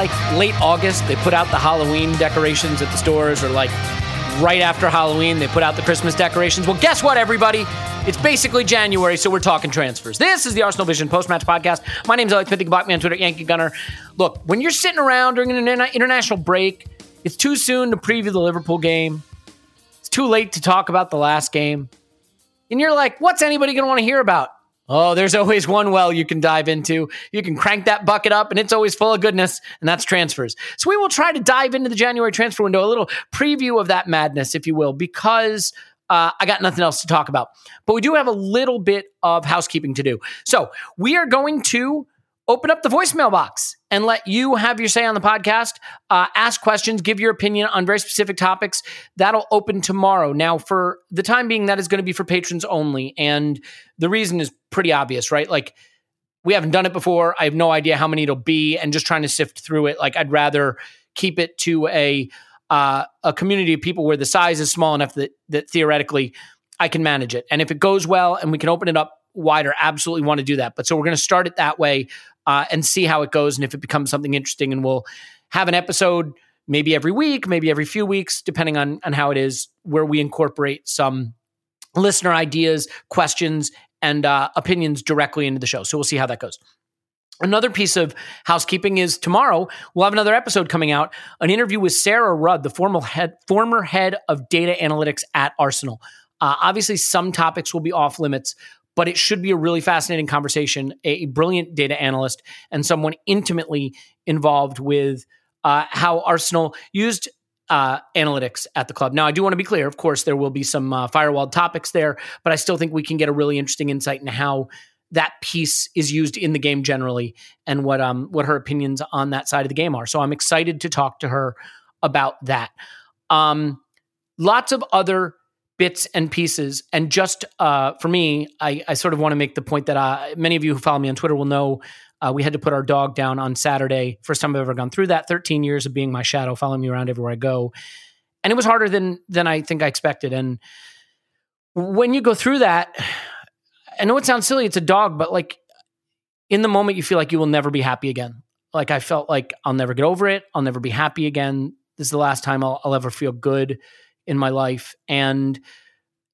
Like late August they put out the Halloween decorations at the stores, or like right after Halloween they put out the Christmas decorations? Well, guess what, everybody? It's basically January, so we're talking transfers. This is the Arsenal Vision post-match podcast. My name's Alex Smith. You can block me on Twitter, Yankee Gunner. Look, when you're sitting around during an international break, it's too soon to preview the Liverpool game. It's too late to talk about the last game. And you're like, what's anybody going to want to hear about? Oh, there's always one well you can dive into. You can crank that bucket up, and it's always full of goodness, and that's transfers. So we will try to dive into the January transfer window, a little preview of that madness, if you will, because uh, I got nothing else to talk about. But we do have a little bit of housekeeping to do. So we are going to open up the voicemail box and let you have your say on the podcast. Uh, ask questions, give your opinion on very specific topics. That'll open tomorrow. Now, for the time being, that is going to be for patrons only. And the reason is pretty obvious, right? Like, we haven't done it before. I have no idea how many it'll be, and just trying to sift through it. Like, I'd rather keep it to a uh, a community of people where the size is small enough that that theoretically I can manage it. And if it goes well and we can open it up wider, absolutely want to do that. But so we're going to start it that way uh, and see how it goes and if it becomes something interesting. And we'll have an episode maybe every week, maybe every few weeks, depending on on how it is, where we incorporate some listener ideas, questions, and uh, opinions directly into the show. So we'll see how that goes. Another piece of housekeeping is tomorrow we'll have another episode coming out, an interview with Sarah Rudd, the former head, former head of data analytics at Arsenal. Uh, obviously, some topics will be off limits, but it should be a really fascinating conversation. A brilliant data analyst and someone intimately involved with uh, how Arsenal used uh, analytics at the club. Now, I do want to be clear. Of course, there will be some uh, topics there, but I still think we can get a really interesting insight into how that piece is used in the game generally and what um what her opinions on that side of the game are. So I'm excited to talk to her about that. Um, lots of other bits and pieces, and just uh, for me, I, I sort of want to make the point that uh, many of you who follow me on Twitter will know. Uh, we had to put our dog down on Saturday. First time I've ever gone through that. 13 years of being my shadow, following me around everywhere I go, and it was harder than than I think I expected. And when you go through that, I know it sounds silly, it's a dog, but like in the moment, you feel like you will never be happy again. Like I felt like I'll never get over it. I'll never be happy again. This is the last time I'll, I'll ever feel good in my life. And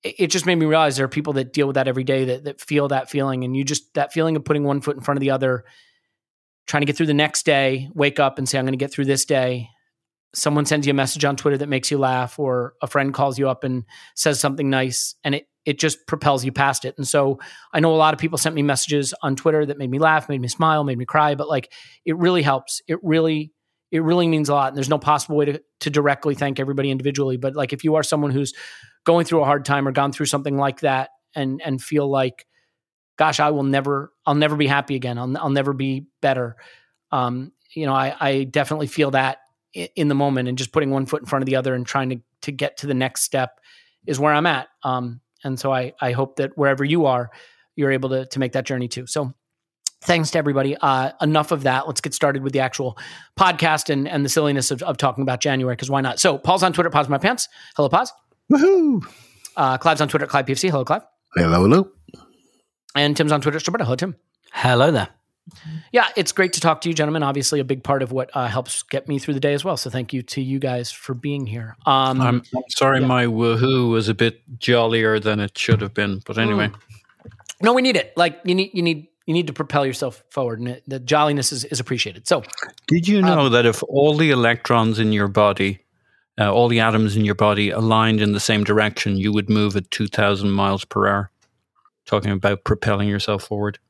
it, just made me realize there are people that deal with that every day that, that feel that feeling. And you just, that feeling of putting one foot in front of the other, trying to get through the next day, wake up and say, I'm going to get through this day. Someone sends you a message on Twitter that makes you laugh, or a friend calls you up and says something nice. And it, it just propels you past it. And so I know a lot of people sent me messages on Twitter that made me laugh, made me smile, made me cry, but like it really helps. It really, it really means a lot. And there's no possible way to, to directly thank everybody individually. But like if you are someone who's going through a hard time or gone through something like that and and feel like, gosh, I will never, I'll never be happy again. I'll, I'll never be better. Um, you know, I, I definitely feel that in the moment and just putting one foot in front of the other and trying to to get to the next step is where I'm at. Um, and so I I hope that wherever you are, you're able to to make that journey too. So thanks to everybody. Uh, enough of that. Let's get started with the actual podcast and and the silliness of, of talking about January because why not? So Paul's on Twitter. Pause my pants. Hello, pause. Woohoo! Uh, Clive's on Twitter. Clive PFC. Hello, Clive. Hello, hello. And Tim's on Twitter. Roberto. Hello, Tim. Hello there. Yeah, it's great to talk to you, gentlemen. Obviously, a big part of what uh, helps get me through the day as well. So thank you to you guys for being here. Um, I'm, I'm sorry, my woohoo was a bit jollier than it should have been. But anyway, no, we need it. Like you need, you need, you need to propel yourself forward, and it, the jolliness is, is appreciated. So did you know that if all the electrons in your body, uh, all the atoms in your body aligned in the same direction, you would move at 2,000 miles per hour? Talking about propelling yourself forward.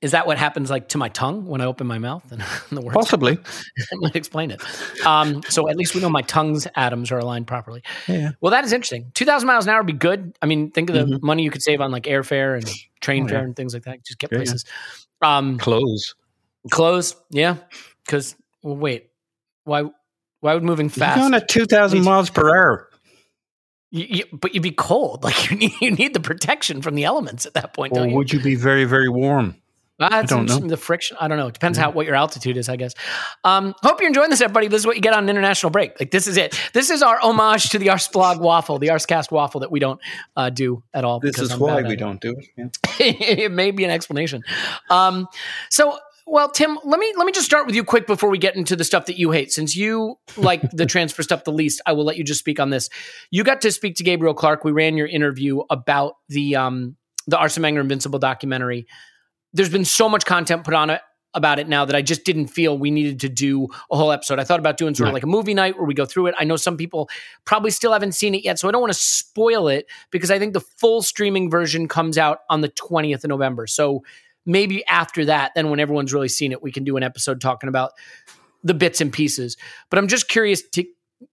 Is that what happens like to my tongue when I open my mouth and the words? Possibly. that might explain it. Um, so at least we know my tongue's atoms are aligned properly. Yeah. Well, that is interesting. Two thousand miles an hour would be good. I mean, think of the Mhm. money you could save on like airfare and train Oh, yeah. fare and things like that. Just get Yeah, yeah. places. Um, Clothes. clothes, yeah. Because well, wait, why? Why would moving You're fast? going at 2,000 miles per hour. You, you, but you'd be cold. Like you need, you need the protection from the elements at that point. Or don't you? would you be very, very warm? Uh, that's don't know. interesting. The friction. I don't know. It depends how what your altitude is, I guess. Um, hope you're enjoying this, everybody. This is what you get on an international break. Like this is it. This is our homage to the Arsblog waffle, the Arscast waffle that we don't uh, do at all. This is I'm why we don't do it. Yeah. it. it may be an explanation. Um, so, well, Tim, let me let me just start with you quick before we get into the stuff that you hate. Since you like the transfer stuff the least, I will let you just speak on this. You got to speak to Gabriel Clarke. We ran your interview about the um, the Arsene Wenger Invincible documentary. There's been so much content put on it about it now that I just didn't feel we needed to do a whole episode. I thought about doing sort of Right. like a movie night where we go through it. I know some people probably still haven't seen it yet, so I don't want to spoil it because I think the full streaming version comes out on the 20th of November. So maybe after that, then when everyone's really seen it, we can do an episode talking about the bits and pieces. But I'm just curious to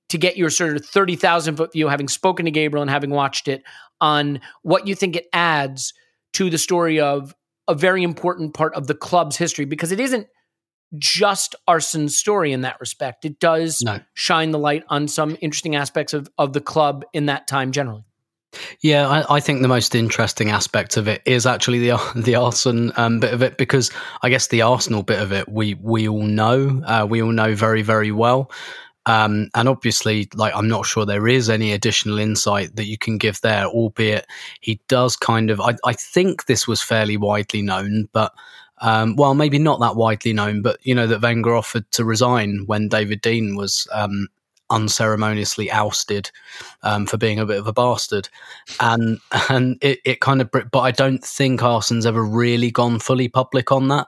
to get your sort of 30,000 foot view, having spoken to Gabriel and having watched it, on what you think it adds to the story of a very important part of the club's history, because it isn't just Arsene's story in that respect. It does No. shine the light on some interesting aspects of, of the club in that time generally. Yeah, I, I think the most interesting aspect of it is actually the the Arsenal um, bit of it because I guess the Arsenal bit of it we we all know uh, we all know very very well, um, and obviously like I'm not sure there is any additional insight that you can give there, albeit he does kind of I, I think this was fairly widely known, but um, well maybe not that widely known, but you know that Wenger offered to resign when David Dein was um, unceremoniously ousted um, for being a bit of a bastard, and and it, it kind of. But I don't think Arsenal's ever really gone fully public on that,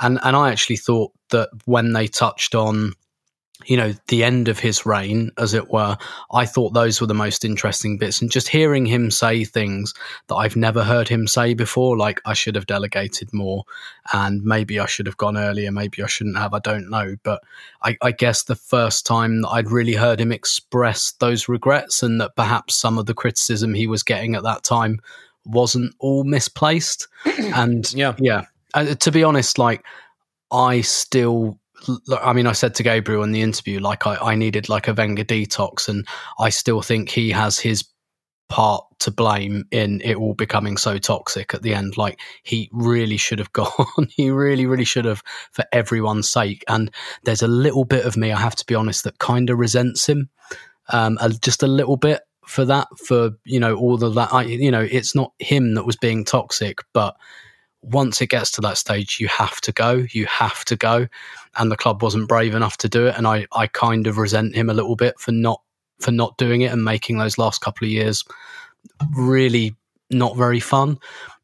and and I actually thought that when they touched on, you know, the end of his reign, as it were, I thought those were the most interesting bits, and just hearing him say things that I've never heard him say before, like I should have delegated more, and maybe I should have gone earlier, maybe I shouldn't have, I don't know, but I, I guess the first time that I'd really heard him express those regrets and that perhaps some of the criticism he was getting at that time wasn't all misplaced. and Yeah. yeah, uh, to be honest, like I still. I mean, I said to Gabriel in the interview, like I, I needed like a Wenger detox, and I still think he has his part to blame in it all becoming so toxic at the end. Like he really should have gone. he really, really should have for everyone's sake. And there's a little bit of me, I have to be honest, that kind of resents him, um, just a little bit for that. For you know all of that. I, you know, it's not him that was being toxic, but once it gets to that stage, you have to go. You have to go. And the club wasn't brave enough to do it. And I, I kind of resent him a little bit for not for not doing it and making those last couple of years really not very fun.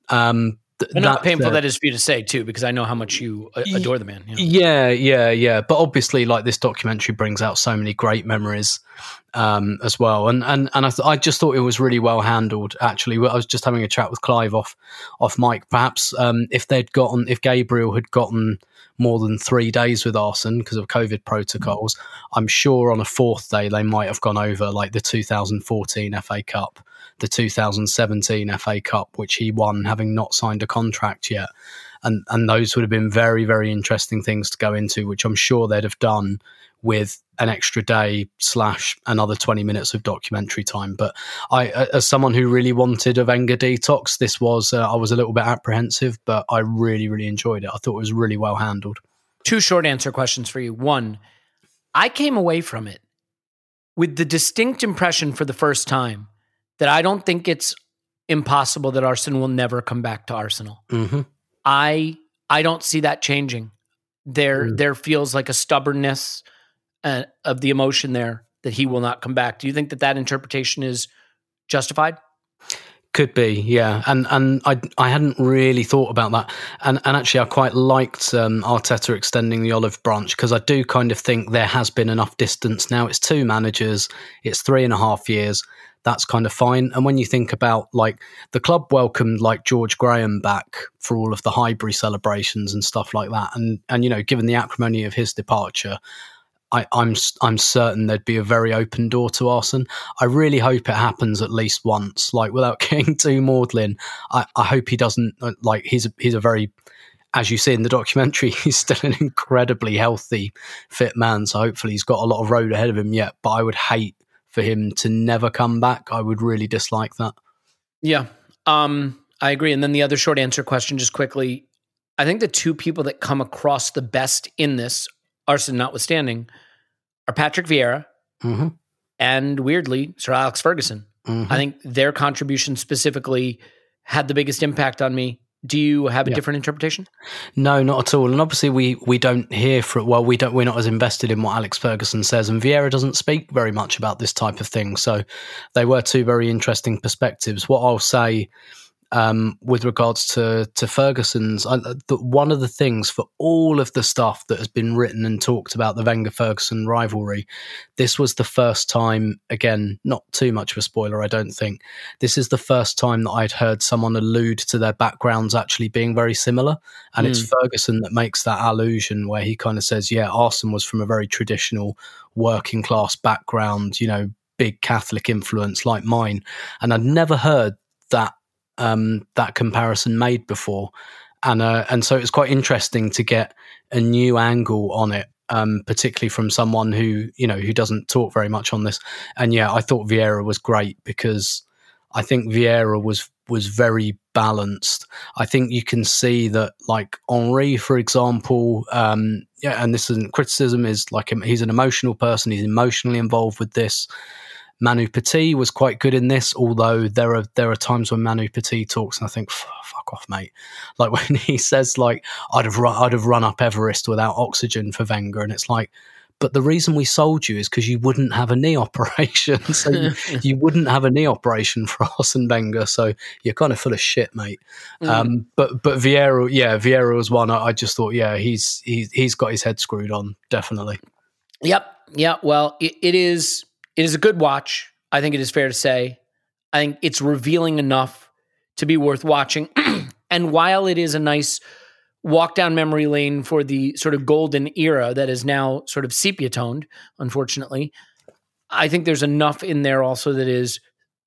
Um, th- not painful that is for you to say too, because I know how much you uh, Y- adore the man. Yeah. yeah, yeah, yeah. But obviously, like this documentary brings out so many great memories um, as well, and and and I, th- I just thought it was really well handled. Actually, I was just having a chat with Clive off off mic. Perhaps um, if they'd gotten, if Gabriel had gotten more than three days with Arsene because of COVID protocols, I'm sure on a fourth day they might have gone over like the 2014 FA Cup, the 2017 FA Cup, which he won having not signed a contract yet and and those would have been very very interesting things to go into, which I'm sure they'd have done with an extra day slash another 20 minutes of documentary time. But I, as someone who really wanted a Wenger detox, this was uh, I was a little bit apprehensive, but I really really enjoyed it. I thought it was really well handled. Two short answer questions for you. One, I came away from it with the distinct impression for the first time that I don't think it's impossible that Arsene will never come back to Arsenal. Mm-hmm. I I don't see that changing. There Mm. there feels like a stubbornness uh, of the emotion there that he will not come back. Do you think that that interpretation is justified? Could be, yeah, and and I I hadn't really thought about that, and and actually I quite liked um, Arteta extending the olive branch because I do kind of think there has been enough distance now. It's two managers, it's three and a half years. That's kind of fine. And when you think about like the club welcomed like George Graham back for all of the Highbury celebrations and stuff like that, and and you know given the acrimony of his departure, I, I'm I'm certain there'd be a very open door to Arsenal. I really hope it happens at least once. Like without getting too maudlin, I, I hope he doesn't uh, like. He's a, he's a very, as you see in the documentary, he's still an incredibly healthy, fit man. So hopefully he's got a lot of road ahead of him yet. But I would hate for him to never come back. I would really dislike that. Yeah, um, I agree. And then the other short answer question, just quickly, I think the two people that come across the best in this, Arsene notwithstanding, are Patrick Vieira hmm and weirdly Sir Alex Ferguson. hmm I think their contribution specifically had the biggest impact on me. Do you have a Yeah. different interpretation? No, not at all. And obviously, we we don't hear from. Well, we don't. We're not as invested in what Alex Ferguson says, and Vieira doesn't speak very much about this type of thing. So, they were two very interesting perspectives. What I'll say um, with regards to to Ferguson's, I, the, one of the things for all of the stuff that has been written and talked about the Wenger Ferguson rivalry, this was the first time. Again, not too much of a spoiler, I don't think. This is the first time that I'd heard someone allude to their backgrounds actually being very similar, and it's Ferguson that makes that allusion where he kind of says, "Yeah, Arsene was from a very traditional working class background, you know." Big Catholic influence like mine, and I'd never heard that um, that comparison made before, and uh, and so it's quite interesting to get a new angle on it, um, particularly from someone who you know who doesn't talk very much on this. And yeah, I thought Vieira was great because I think Vieira was was very balanced. I think you can see that, like Henri, for example, um, yeah, and this isn't criticism, is like he's an emotional person. He's emotionally involved with this. Manu Petit was quite good in this, although there are there are times when Manu Petit talks and I think, fuck off, mate. Like when he says, like I'd have run, I'd have run up Everest without oxygen for Wenger, and it's like, but the reason we sold you is because you wouldn't have a knee operation, so you, you wouldn't have a knee operation for Arsene Wenger. So you're kind of full of shit, mate. Um, but but Vieira, yeah, Vieira was one. I, I just thought, yeah, he's he's he's got his head screwed on, definitely. Yep. Yeah. Well, it, it is. It is a good watch. I think it is fair to say. I think it's revealing enough to be worth watching. and while it is a nice walk down memory lane for the sort of golden era that is now sort of sepia toned, unfortunately, I think there's enough in there also that is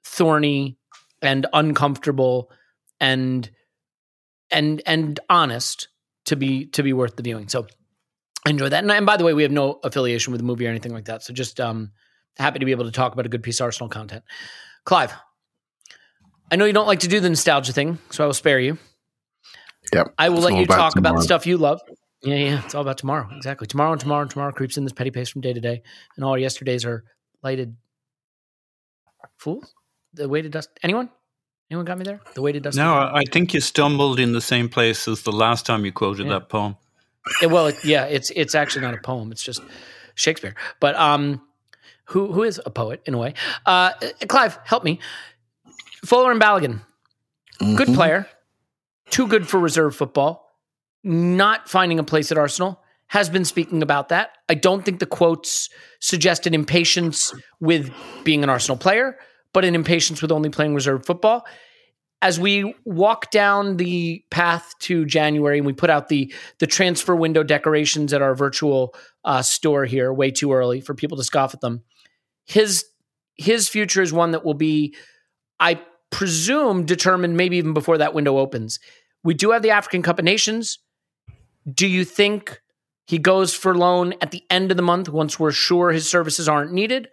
thorny and uncomfortable and and and honest to be to be worth the viewing. So enjoy that. And, and by the way, we have no affiliation with the movie or anything like that. So just um, happy to be able to talk about a good piece of Arsenal content. Clive, I know you don't like to do the nostalgia thing, so I will spare you. Yep. I will It's let you about talk about the stuff you love. Yeah, yeah, it's all about tomorrow. Exactly. Tomorrow and tomorrow and tomorrow creeps in this petty pace from day to day, and all yesterdays are lighted fools. The way to dust. Anyone? Anyone got me there? The way to dust. No, I I think you stumbled in the same place as the last time you quoted Yeah. that poem. Yeah, well, it, yeah, it's it's actually not a poem. It's just Shakespeare. But um, who who is a poet in a way? Uh, Clive, help me. Folarin Balogun, good Mhm. player, too good for reserve football. Not finding a place at Arsenal. Has been speaking about that. I don't think the quotes suggested impatience with being an Arsenal player, but an impatience with only playing reserve football. As we walk down the path to January and we put out the the transfer window decorations at our virtual uh, store here way too early for people to scoff at them. His his future is one that will be, I presume, determined maybe even before that window opens. We do have the African Cup of Nations. Do you think he goes for loan at the end of the month once we're sure his services aren't needed?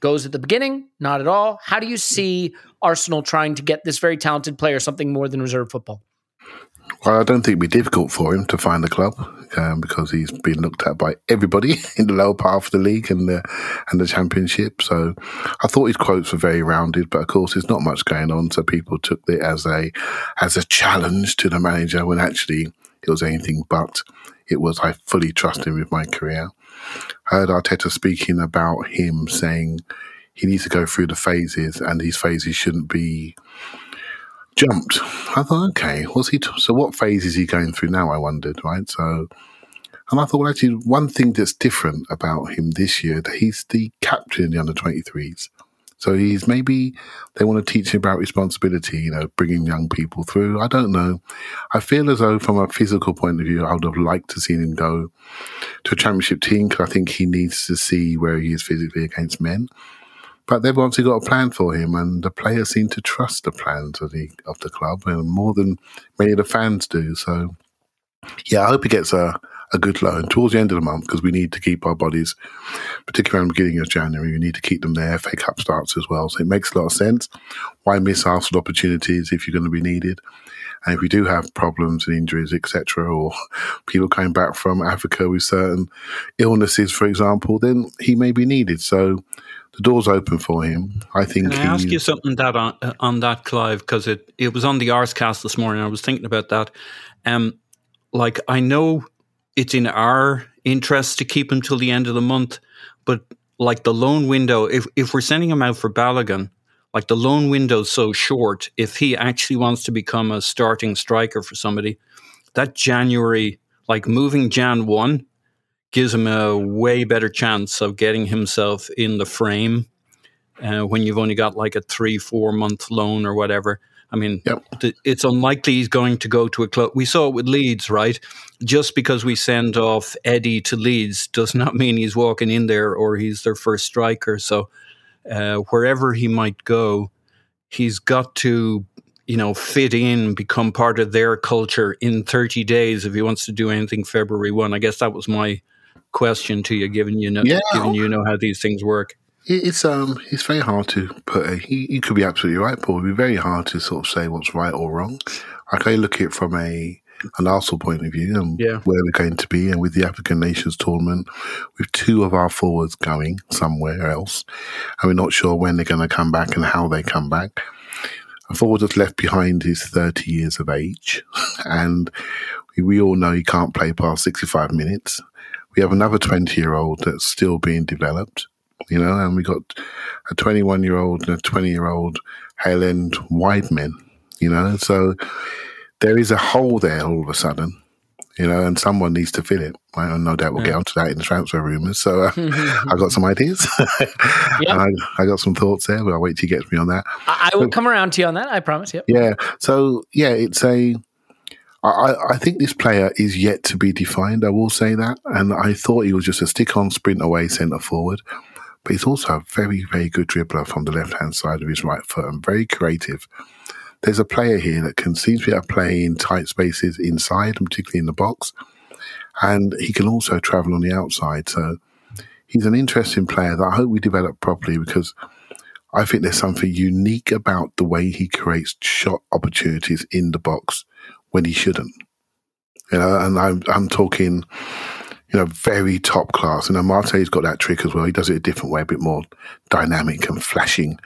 Goes at the beginning? Not at all. How do you see Arsenal trying to get this very talented player something more than reserve football? Well, I don't think it'd be difficult for him to find a club um, because he's been looked at by everybody in the lower part of the league and the and the championship. So I thought his quotes were very rounded, but of course there's not much going on. So people took it as a as a challenge to the manager when actually it was anything but. It was I fully trust him with my career. I heard Arteta speaking about him saying he needs to go through the phases and these phases shouldn't be jumped. I thought, okay, what's he? T- so what phase is he going through now? I wondered, right? So, and I thought, well, actually, one thing that's different about him this year that he's the captain in the under twenty threes. So he's maybe they want to teach him about responsibility, you know, bringing young people through. I don't know. I feel as though, from a physical point of view, I would have liked to see him go to a championship team because I think he needs to see where he is physically against men. But they've obviously got a plan for him, and the players seem to trust the plans of the of the club, and more than many of the fans do. So, yeah, I hope he gets a a good loan towards the end of the month because we need to keep our bodies, particularly around the beginning of January, we need to keep them there. FA Cup starts as well, so it makes a lot of sense. Why miss Arsenal opportunities if you're going to be needed? And if we do have problems and injuries, etc., or people coming back from Africa with certain illnesses, for example, then he may be needed. So the door's open for him. I think. Can I ask you something that on, uh, on that, Clive? Because it, it was on the Arscast this morning. I was thinking about that. Um, like I know it's in our interest to keep him till the end of the month, but like the loan window, if if we're sending him out for Balogun, like the loan window's so short. If he actually wants to become a starting striker for somebody, that January, like moving Jan one gives him a way better chance of getting himself in the frame uh, when you've only got like a three, four month loan or whatever. I mean, Yep. th- it's unlikely he's going to go to a club. We saw it with Leeds, right? Just because we send off Eddie to Leeds does not mean he's walking in there or he's their first striker. So uh, wherever he might go, he's got to, you know, fit in, become part of their culture in 30 days if he wants to do anything February 1. I guess that was my question to you, given you know, Yeah. given you know how these things work. It's um, it's very hard to put. A, you, you could be absolutely right, Paul. It'd be very hard to sort of say what's right or wrong. I can look at it from a an Arsenal point of view and Yeah. where we're going to be, and with the African Nations tournament, with two of our forwards going somewhere else, and we're not sure when they're going to come back and how they come back. A forward that's left behind is 30 years of age, and we, we all know he can't play past 65 minutes. We have another 20 year old that's still being developed, you know, and we got a 21 year old and a 20 year old Hale End wide men, you know, so there is a hole there all of a sudden, you know, and someone needs to fill it. I? And no doubt we'll get onto that in the transfer rumours. So uh, I got some ideas. Yeah. I, I got some thoughts there, but I'll wait till you get me on that. I, I will come around to you on that. I promise. Yep. Yeah. So yeah, it's a. I, I think this player is yet to be defined. I will say that, and I thought he was just a stick-on sprint away centre forward, but he's also a very very good dribbler from the left-hand side of his right foot and very creative. There's a player here that can seem to be able to play in tight spaces inside, and particularly in the box, and he can also travel on the outside. So he's an interesting player that I hope we develop properly because I think there's something unique about the way he creates shot opportunities in the box when he shouldn't. You know, and I'm I'm talking, you know, very top class. And Marte's got that trick as well. He does it a different way, a bit more dynamic and flashing.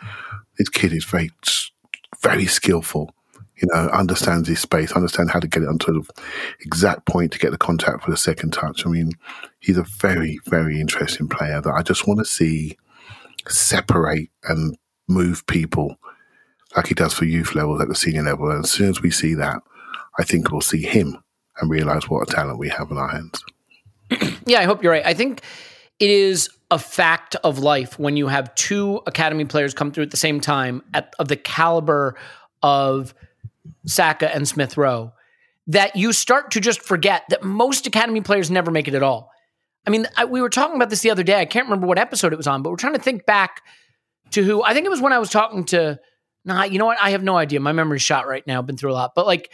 This kid is very, very skillful. You know, understands his space, understands how to get it onto the exact point to get the contact for the second touch. I mean, he's a very, very interesting player that I just want to see separate and move people like he does for youth levels at the senior level. And as soon as we see that, I think we'll see him and realize what a talent we have in our hands. Yeah, I hope you're right. I think it is a fact of life when you have two academy players come through at the same time at of the caliber of Saka and Smith Rowe that you start to just forget that most academy players never make it at all. I mean, I, we were talking about this the other day. I can't remember what episode it was on, but we're trying to think back to who I think it was when I was talking to. Nah, you know what? I have no idea. My memory's shot right now. Been through a lot, but like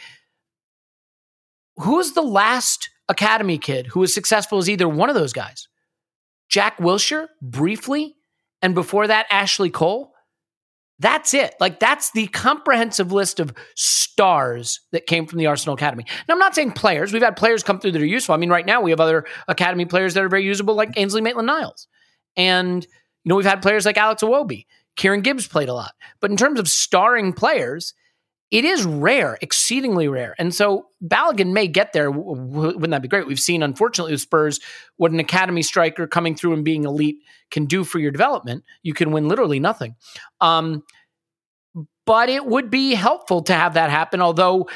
who's the last academy kid who was successful as either one of those guys? Jack Wilshere, briefly, and before that, Ashley Cole. That's it. Like, that's the comprehensive list of stars that came from the Arsenal Academy. Now, I'm not saying players. We've had players come through that are useful. I mean, right now, we have other Academy players that are very usable, like Ainsley Maitland Niles. And, you know, we've had players like Alex Iwobi. Kieran Gibbs played a lot. But in terms of starring players, it is rare, exceedingly rare. And so Balogun may get there. Wouldn't that be great? We've seen, unfortunately, with Spurs, what an academy striker coming through and being elite can do for your development. You can win literally nothing. Um, but it would be helpful to have that happen, although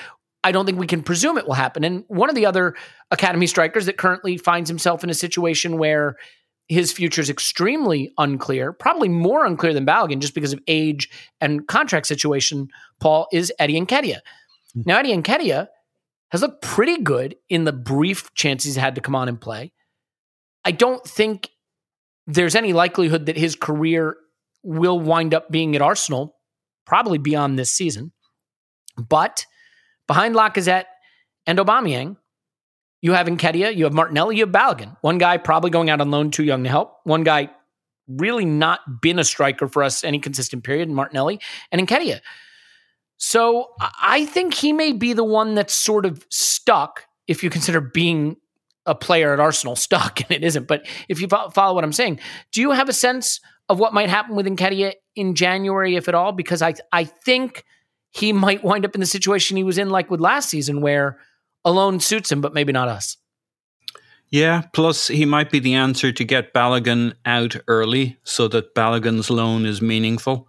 I don't think we can presume it will happen. And one of the other academy strikers that currently finds himself in a situation where his future is extremely unclear, probably more unclear than Balogun just because of age and contract situation, Paul, is Eddie Nketiah. Mm-hmm. Now, Eddie Nketiah has looked pretty good in the brief chance he's had to come on and play. I don't think there's any likelihood that his career will wind up being at Arsenal, probably beyond this season. But behind Lacazette and Aubameyang, you have Nketiah, you have Martinelli, you have Balogun. One guy probably going out on loan, too young to help. One guy really not been a striker for us any consistent period, Martinelli and Nketiah. So I think he may be the one that's sort of stuck if you consider being a player at Arsenal stuck, and it isn't. But if you follow what I'm saying, do you have a sense of what might happen with Nketiah in January, if at all? Because I I think he might wind up in the situation he was in, like with last season, where alone suits him, but maybe not us. Yeah, plus he might be the answer to get Balogun out early so that Balogun's loan is meaningful.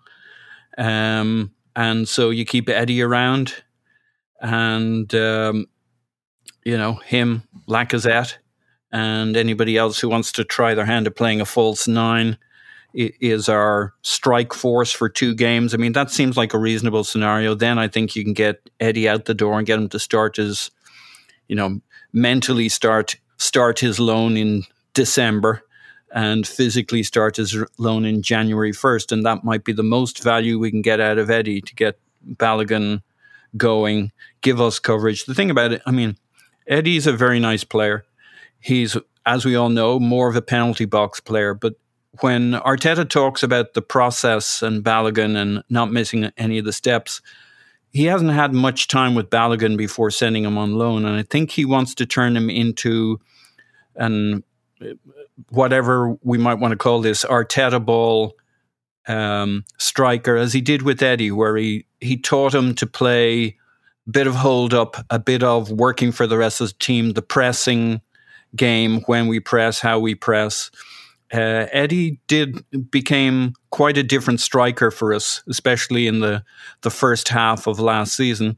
Um, and so you keep Eddie around and, um, you know, him, Lacazette, and anybody else who wants to try their hand at playing a false nine is our strike force for two games. I mean, that seems like a reasonable scenario. Then I think you can get Eddie out the door and get him to start his you know, mentally start start his loan in December and physically start his loan in January 1st. And that might be the most value we can get out of Eddie to get Balogun going, give us coverage. The thing about it, I mean, Eddie's a very nice player. He's, as we all know, more of a penalty box player. But when Arteta talks about the process and Balogun and not missing any of the steps, he hasn't had much time with Balogun before sending him on loan, and I think he wants to turn him into an whatever we might want to call this Arteta ball um, striker, as he did with Eddie, where he he taught him to play a bit of hold up, a bit of working for the rest of the team, the pressing game when we press, how we press uh, Eddie did became quite a different striker for us, especially in the the first half of last season,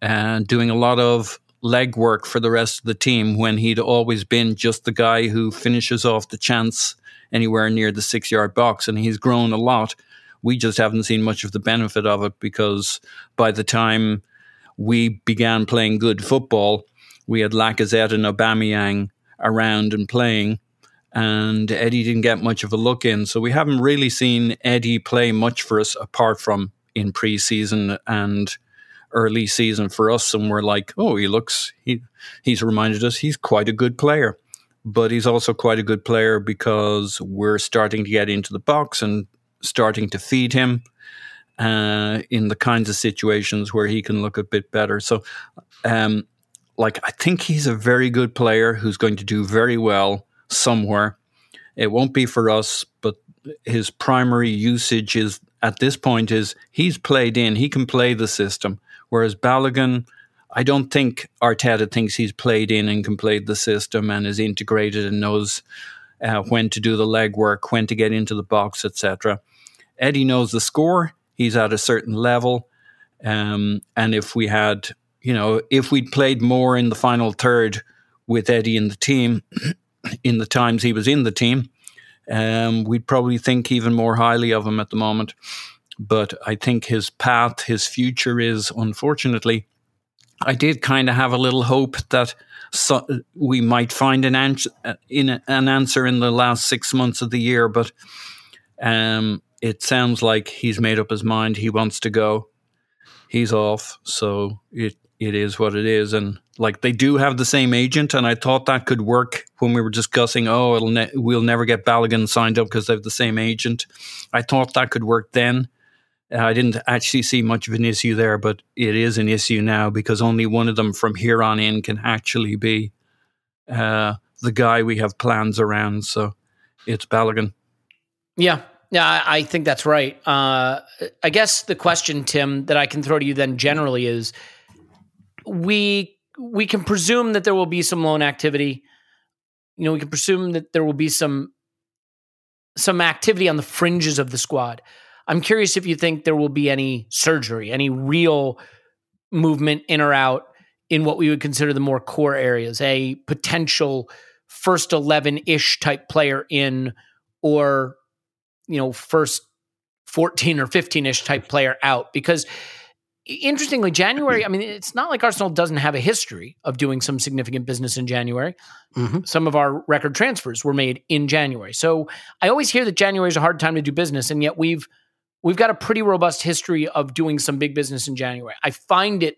and doing a lot of leg work for the rest of the team when he'd always been just the guy who finishes off the chance anywhere near the six yard box, and he's grown a lot. We just haven't seen much of the benefit of it because by the time we began playing good football, we had Lacazette and Aubameyang around and playing and Eddie didn't get much of a look in. So we haven't really seen Eddie play much for us apart from in preseason and early season for us. And we're like, oh, he looks, he, he's reminded us he's quite a good player. But he's also quite a good player because we're starting to get into the box and starting to feed him uh, in the kinds of situations where he can look a bit better. So, um, like, I think he's a very good player who's going to do very well somewhere. It won't be for us, but his primary usage is at this point is he's played in, he can play the system. Whereas Balogun, I don't think Arteta thinks he's played in and can play the system and is integrated and knows uh, when to do the legwork, when to get into the box, etc. Eddie knows the score. He's at a certain level, um, and if we had, you know, if we'd played more in the final third with Eddie in the team, in the times he was in the team, um, we'd probably think even more highly of him at the moment. But I think his path, his future is, unfortunately, I did kind of have a little hope that so, we might find an answer in a, an answer in the last six months of the year, but um, it sounds like he's made up his mind. He wants to go. He's off, so it it is what it is, and like they do have the same agent, and I thought that could work when we were discussing. Oh, it'll ne- we'll never get Balogun signed up because they have the same agent. I thought that could work then. Uh, I didn't actually see much of an issue there, but it is an issue now because only one of them from here on in can actually be uh, the guy we have plans around. So it's Balogun. Yeah. Yeah, I, think that's right. Uh, I guess the question, Tim, that I can throw to you then generally is we we can presume that there will be some loan activity. You know, we can presume that there will be some some activity on the fringes of the squad. I'm curious if you think there will be any surgery, any real movement in or out in what we would consider the more core areas, a potential first 11 ish type player in, or, you know, first 14 or 15 ish type player out. Because interestingly, January, I mean, it's not like Arsenal doesn't have a history of doing some significant business in January. Mm-hmm. Some of our record transfers were made in January. So I always hear that January is a hard time to do business, and yet we've we've got a pretty robust history of doing some big business in January. I find it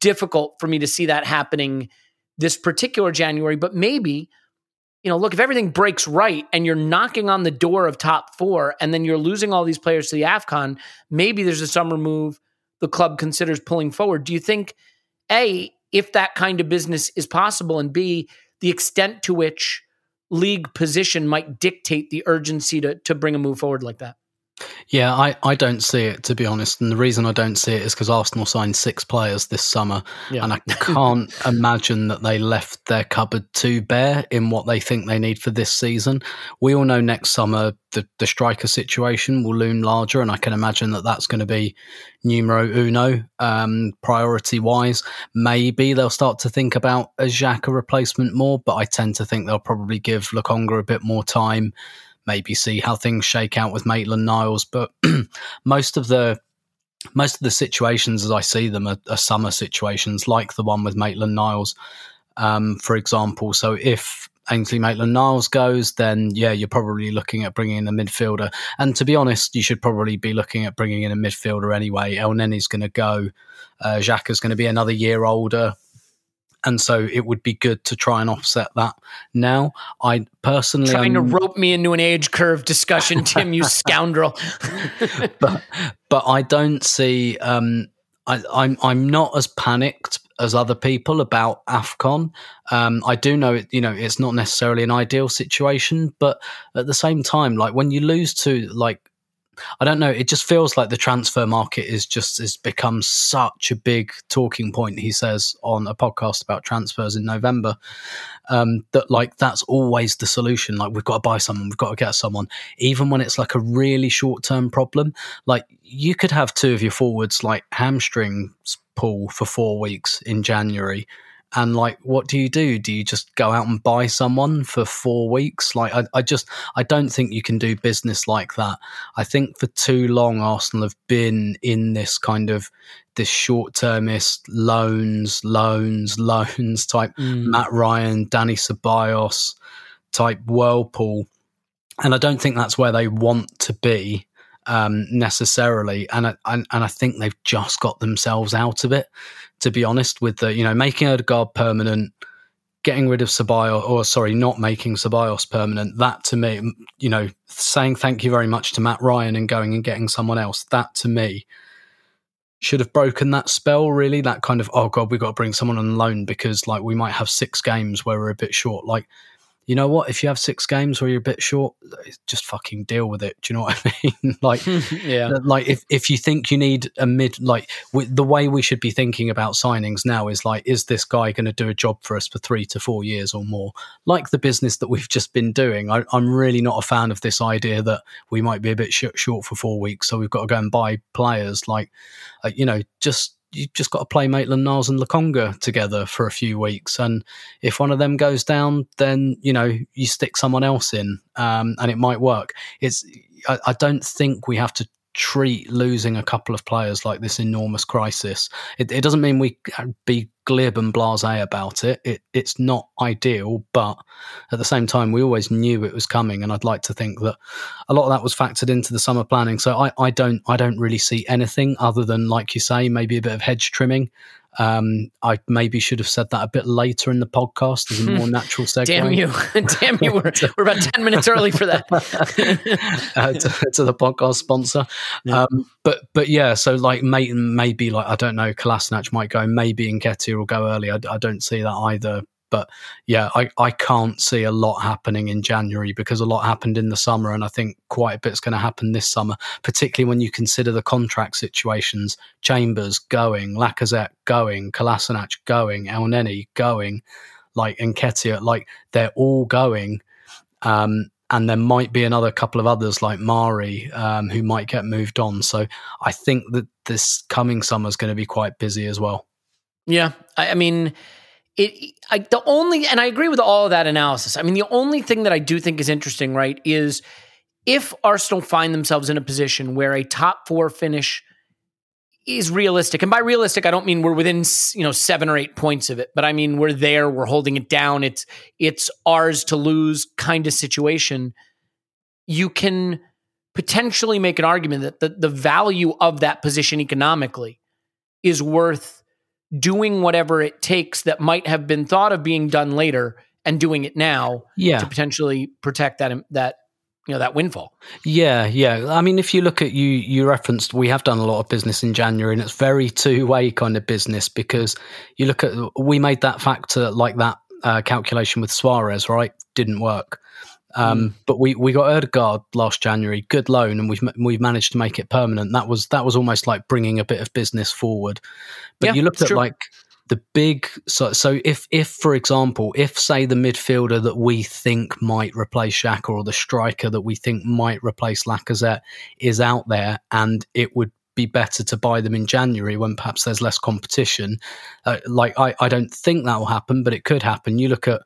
difficult for me to see that happening this particular January, but maybe you know, look, if everything breaks right and you're knocking on the door of top four and then you're losing all these players to the AFCON, maybe there's a summer move the club considers pulling forward. Do you think, A, if that kind of business is possible, and B, the extent to which league position might dictate the urgency to, to bring a move forward like that? Yeah, I, I don't see it to be honest, and the reason I don't see it is because Arsenal signed six players this summer, Yeah. and I can't imagine that they left their cupboard too bare in what they think they need for this season. We all know next summer the, the striker situation will loom larger, and I can imagine that that's going to be numero uno, um, priority wise. Maybe they'll start to think about a Xhaka replacement more, but I tend to think they'll probably give Lokonga a bit more time maybe see how things shake out with Maitland Niles. But most of the most of the situations as I see them are, are summer situations, like the one with Maitland Niles, um, for example. So if Ainsley Maitland Niles goes, then yeah, you're probably looking at bringing in a midfielder. And to be honest, you should probably be looking at bringing in a midfielder anyway. El Neni's going to go. Uh, Xhaka's going to be another year older and so it would be good to try and offset that now i personally Trying to am- rope me into an age curve discussion, Tim, you scoundrel. but but I don't see. Um, I, I'm I'm not as panicked as other people about Afcon. Um, I do know it. You know, it's not necessarily an ideal situation, but at the same time, like when you lose to like. I don't know. It just feels like the transfer market is just has become such a big talking point. He says on a podcast about transfers in November um, that like that's always the solution. Like we've got to buy someone, we've got to get someone, even when it's like a really short term problem. Like you could have two of your forwards like hamstrings pull for four weeks in January. And like, what do you do? Do you just go out and buy someone for four weeks? Like, I, I just, I don't think you can do business like that. I think for too long, Arsenal have been in this kind of this short termist loans, loans, loans type Matt Ryan, Danny Ceballos type whirlpool. And I don't think that's where they want to be um, necessarily. And I, and I think they've just got themselves out of it, to be honest, with the, you know, making Odegaard permanent, getting rid of Ceballos, or sorry, not making Ceballos permanent. That to me, you know, saying thank you very much to Matt Ryan and going and getting someone else, that to me should have broken that spell really that kind of oh god we've got to bring someone on loan because like we might have six games where we're a bit short like you know what? If you have six games where you're a bit short just fucking deal with it. Do you know what i mean? Like yeah. like if, if you think you need a mid like w- the way we should be thinking about signings now is like is this guy going to do a job for us for three to four years or more? Like the business that we've just been doing I, i'm really not a fan of this idea that we might be a bit sh- short for four weeks so we've got to go and buy players. Like uh, you know just you just got to play Maitland Niles and Lokonga together for a few weeks, and if one of them goes down, then you know you stick someone else in, um, and it might work. It's I, I don't think we have to treat losing a couple of players like this enormous crisis. It, it doesn't mean we uh, be glib and blasé about it. it. It's not ideal, but at the same time, we always knew it was coming, and I'd like to think that a lot of that was factored into the summer planning. So I, I don't I don't really see anything other than, like you say, maybe a bit of hedge trimming. Um, I maybe should have said that a bit later in the podcast as a more natural segue. Damn you. Damn you. We're, we're about 10 minutes early for that. uh, to, to the podcast sponsor. Um, but but yeah, so like may, maybe like I don't know, Kolasinac might go, maybe Nketiah will go early. I, I don't see that either. But yeah, I, I can't see a lot happening in January because a lot happened in the summer, and I think quite a bit's going to happen this summer, particularly when you consider the contract situations. Chambers going, Lacazette going, Kolasinac going, El Elneny going, like Nketiah, like they're all going. Um, and there might be another couple of others like Mari um, who might get moved on. So I think that this coming summer is going to be quite busy as well. Yeah. I, I mean, it I, the only and I agree with all of that analysis. I mean, the only thing that I do think is interesting, right, is if Arsenal find themselves in a position where a top four finish is realistic, and by realistic, I don't mean we're within you know seven or eight points of it, but I mean we're there, we're holding it down. It's it's ours to lose kind of situation. You can potentially make an argument that the, the value of that position economically is worth doing whatever it takes that might have been thought of being done later and doing it now Yeah. to potentially protect that that you know that windfall. Yeah, yeah. I mean, if you look at you, you referenced we have done a lot of business in January, and it's very two way kind of business because you look at we made that factor like that uh, calculation with Suarez, right? Didn't work. Um, But we, we got Odegaard last January, good loan, and we've we've managed to make it permanent. That was that was almost like bringing a bit of business forward. But Yeah, you looked at true. like the big so so if if for example if say the midfielder that we think might replace Xhaka or the striker that we think might replace Lacazette is out there and it would be better to buy them in January when perhaps there's less competition uh, like I, I don't think that will happen but it could happen you look at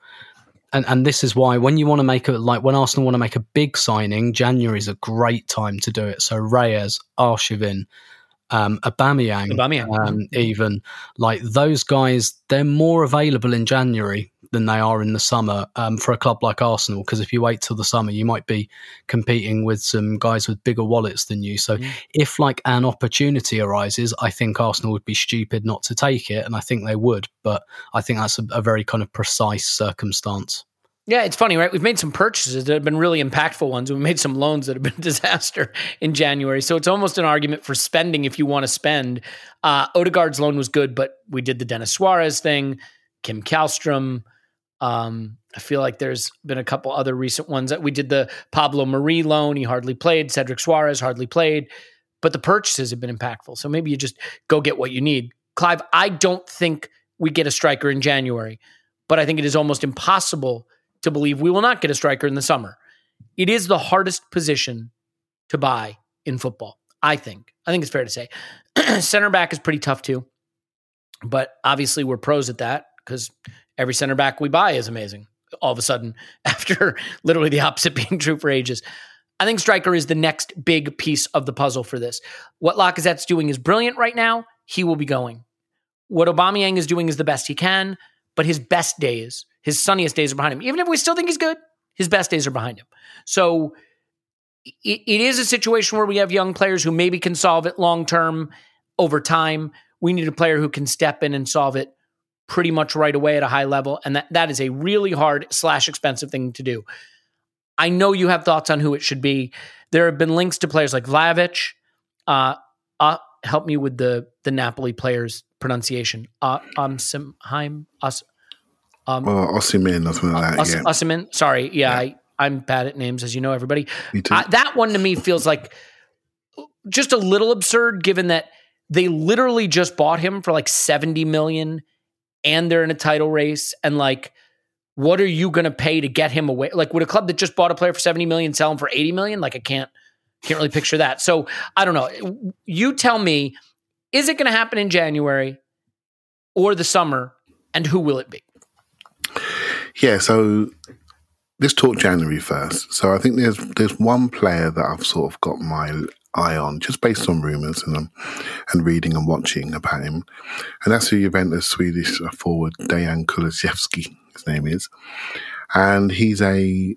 and, and this is why when you want to make a like when Arsenal want to make a big signing January is a great time to do it so Reyes Arshavin um, Aubameyang, Aubameyang. um, even like those guys, they're more available in January than they are in the summer um, for a club like Arsenal. Because if you wait till the summer, you might be competing with some guys with bigger wallets than you. So if like an opportunity arises, I think Arsenal would be stupid not to take it, and I think they would. But I think that's a, a very kind of precise circumstance. Yeah, it's funny, right? We've made some purchases that have been really impactful ones. We've made some loans that have been a disaster in January. So it's almost an argument for spending if you want to spend. Uh, Odegaard's loan was good, but we did the Denis Suarez thing, Kim Kallstrom. Um, I feel like there's been a couple other recent ones that we did the Pablo Mari loan. He hardly played. Cedric Soares hardly played, but the purchases have been impactful. So maybe you just go get what you need. Clive, I don't think we get a striker in January, but I think it is almost impossible to believe we will not get a striker in the summer. It is the hardest position to buy in football, I think. I think it's fair to say. center back is pretty tough too, but obviously we're pros at that because every center back we buy is amazing. All of a sudden, after literally the opposite being true for ages. I think striker is the next big piece of the puzzle for this. What Lacazette's doing is brilliant right now. He will be going. What Aubameyang is doing is the best he can, but his best days, his sunniest days are behind him. Even if we still think he's good, his best days are behind him. So it, it is a situation where we have young players who maybe can solve it long term over time. We need a player who can step in and solve it pretty much right away at a high level. And that, that is a really hard slash expensive thing to do. I know you have thoughts on who it should be. There have been links to players like Vlahovic. Uh, uh, help me with the the Napoli players pronunciation. Uh, um, Simheim, Us, um, Osimhen or something like that. Yeah. Usman. Sorry, yeah, I, I'm bad at names, as you know, everybody. Me too. I, that one to me feels like just a little absurd, given that they literally just bought him for like 70 million, and they're in a title race, and like. What are you going to pay to get him away? Like, would a club that just bought a player for 70 million sell him for 80 million? Like, I can't, can't really picture that. So I don't know. You tell me, is it going to happen in January or the summer? And who will it be? Yeah, so let's talk January first. So I think there's there's one player that I've sort of got my eye on, just based on rumours and um, and reading and watching about him, and that's the Juventus Swedish forward Dejan Kulusevski. His name is, and he's a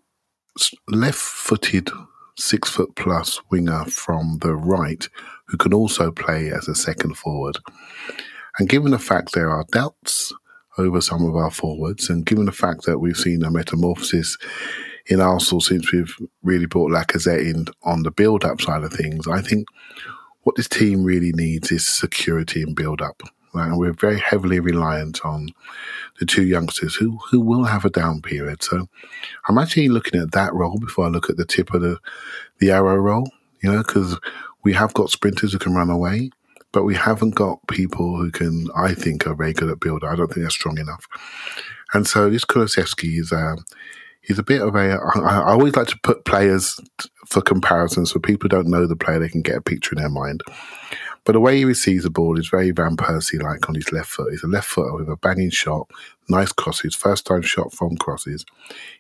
left-footed, six-foot plus winger from the right who can also play as a second forward. And given the fact there are doubts over some of our forwards, and given the fact that we've seen a metamorphosis in Arsenal since we've really brought Lacazette in on the build-up side of things, I think what this team really needs is security and build-up. Right? And we're very heavily reliant on the two youngsters who who will have a down period. So I'm actually looking at that role before I look at the tip of the the arrow role. You know, because we have got sprinters who can run away, but we haven't got people who can. I think are very good at build. I don't think they're strong enough. And so this Kulusevski is. Um, he's a bit of a. I, I always like to put players for comparisons so people don't know the player, they can get a picture in their mind. But the way he receives the ball is very Van Persie like on his left foot. He's a left footer with a banging shot, nice crosses, first time shot from crosses.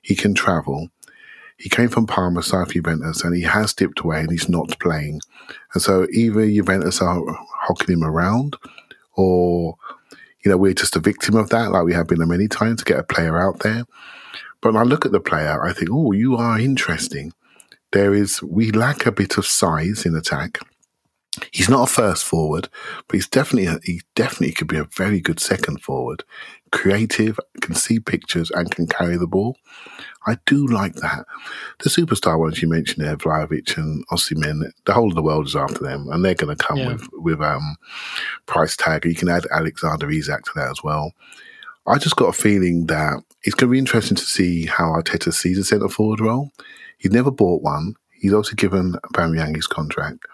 He can travel. He came from Parma, South Juventus, and he has dipped away and he's not playing. And so either Juventus are hocking him around or, you know, we're just a victim of that, like we have been many times to get a player out there. But when I look at the player, I think, oh, you are interesting. There is, we lack a bit of size in attack. He's not a first forward, but he's definitely a, he definitely could be a very good second forward. Creative, can see pictures, and can carry the ball. I do like that. The superstar ones you mentioned there, Vlahovic and Osimhen, the whole of the world is after them, and they're going to come Yeah. with with um, price tag. You can add Alexander Isak to that as well. I just got a feeling that it's going to be interesting to see how Arteta sees a centre forward role. He's never bought one. He's also given Aubameyang his contract.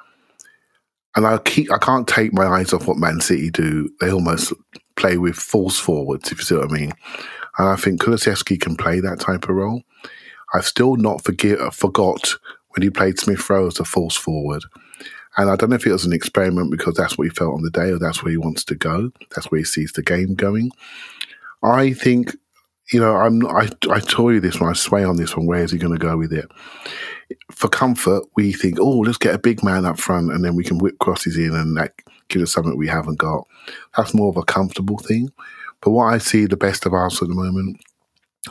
And I keep I can't take my eyes off what Man City do. They almost play with false forwards, if you see what I mean. And I think Kulusevski can play that type of role. I've still not forget forgot when he played Smith Rowe as a false forward. And I don't know if it was an experiment because that's what he felt on the day or that's where he wants to go. That's where he sees the game going. I think, you know, I'm I I told you this one, I sway on this one, where is he gonna go with it? For comfort, we think, oh, let's get a big man up front and then we can whip crosses in and that gives us something we haven't got. That's more of a comfortable thing. But what I see the best of Arsenal at the moment,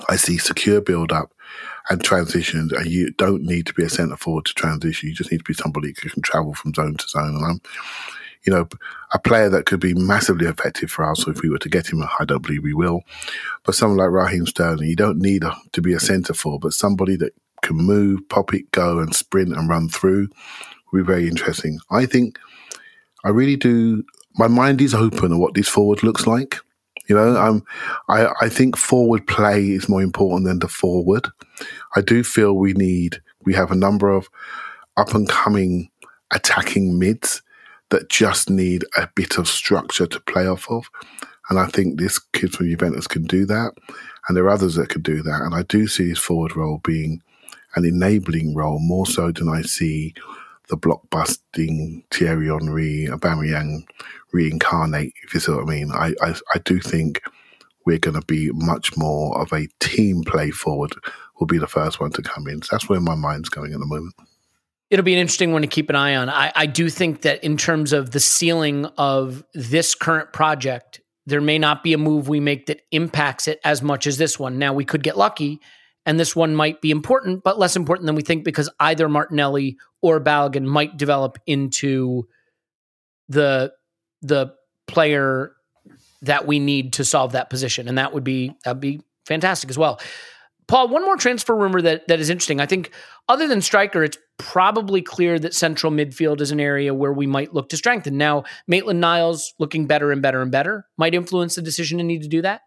I see secure build up and transitions, and you don't need to be a centre forward to transition. You just need to be somebody who can travel from zone to zone. And I'm, you know, a player that could be massively effective for Arsenal if we were to get him. I don't believe we will. But someone like Raheem Sterling, you don't need a, to be a centre forward, but somebody that can move, pop it, go, and sprint and run through would be very interesting. I think I really do. My mind is open on what this forward looks like. You know, I'm, I, I think forward play is more important than the forward. I do feel we need, we have a number of up and coming attacking mids that just need a bit of structure to play off of. And I think this kid from Juventus can do that. And there are others that could do that. And I do see his forward role being an enabling role more so than I see the blockbusting Thierry Henry, Aubameyang reincarnate, if you see what I mean. I, I, I do think we're going to be much more of a team play forward will be the first one to come in. So that's where my mind's going at the moment. It'll be an interesting one to keep an eye on. I, I do think that in terms of the ceiling of this current project, there may not be a move we make that impacts it as much as this one. Now, we could get lucky, and this one might be important, but less important than we think because either Martinelli or Balogun might develop into the the player that we need to solve that position, and that would be that'd be fantastic as well. Paul, one more transfer rumor that that is interesting. I think other than striker, it's probably clear that central midfield is an area where we might look to strengthen. Now, Maitland Niles looking better and better and better might influence the decision to need to do that.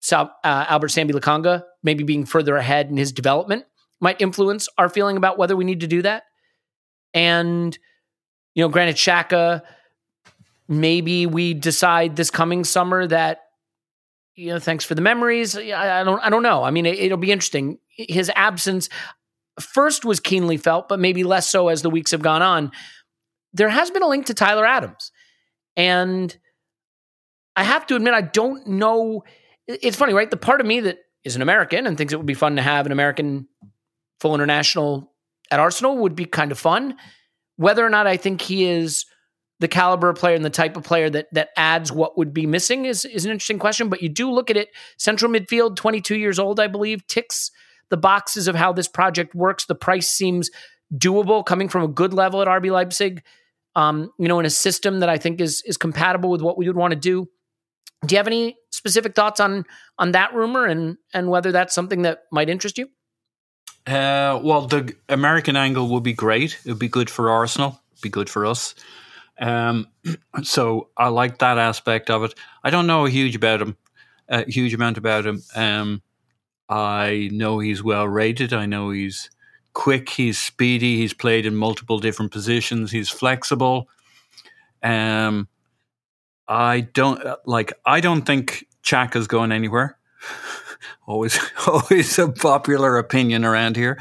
So, uh, Albert Sambi Lokonga maybe being further ahead in his development might influence our feeling about whether we need to do that. And you know, granted, Xhaka, maybe we decide this coming summer that you know, thanks for the memories. I, I don't, I don't know. I mean, it, it'll be interesting. His absence first was keenly felt, but maybe less so as the weeks have gone on. There has been a link to Tyler Adams, and I have to admit, I don't know. It's funny, right? The part of me that is an American and thinks it would be fun to have an American full international at Arsenal would be kind of fun. Whether or not I think he is the caliber of player and the type of player that that adds what would be missing is is an interesting question. But you do look at it, central midfield, 22 years old, I believe, ticks the boxes of how this project works. The price seems doable coming from a good level at RB Leipzig. Um, you know, in a system that I think is is compatible with what we would want to do. Do you have any specific thoughts on on that rumor and and whether that's something that might interest you? Uh, well, the American angle would be great. It would be good for Arsenal. Be good for us. Um, so I like that aspect of it. I don't know a huge about him, a huge amount about him. Um, I know he's well rated. I know he's quick. He's speedy. He's played in multiple different positions. He's flexible. Um, I don't like. I don't think Xhaka's going anywhere. always, always a popular opinion around here.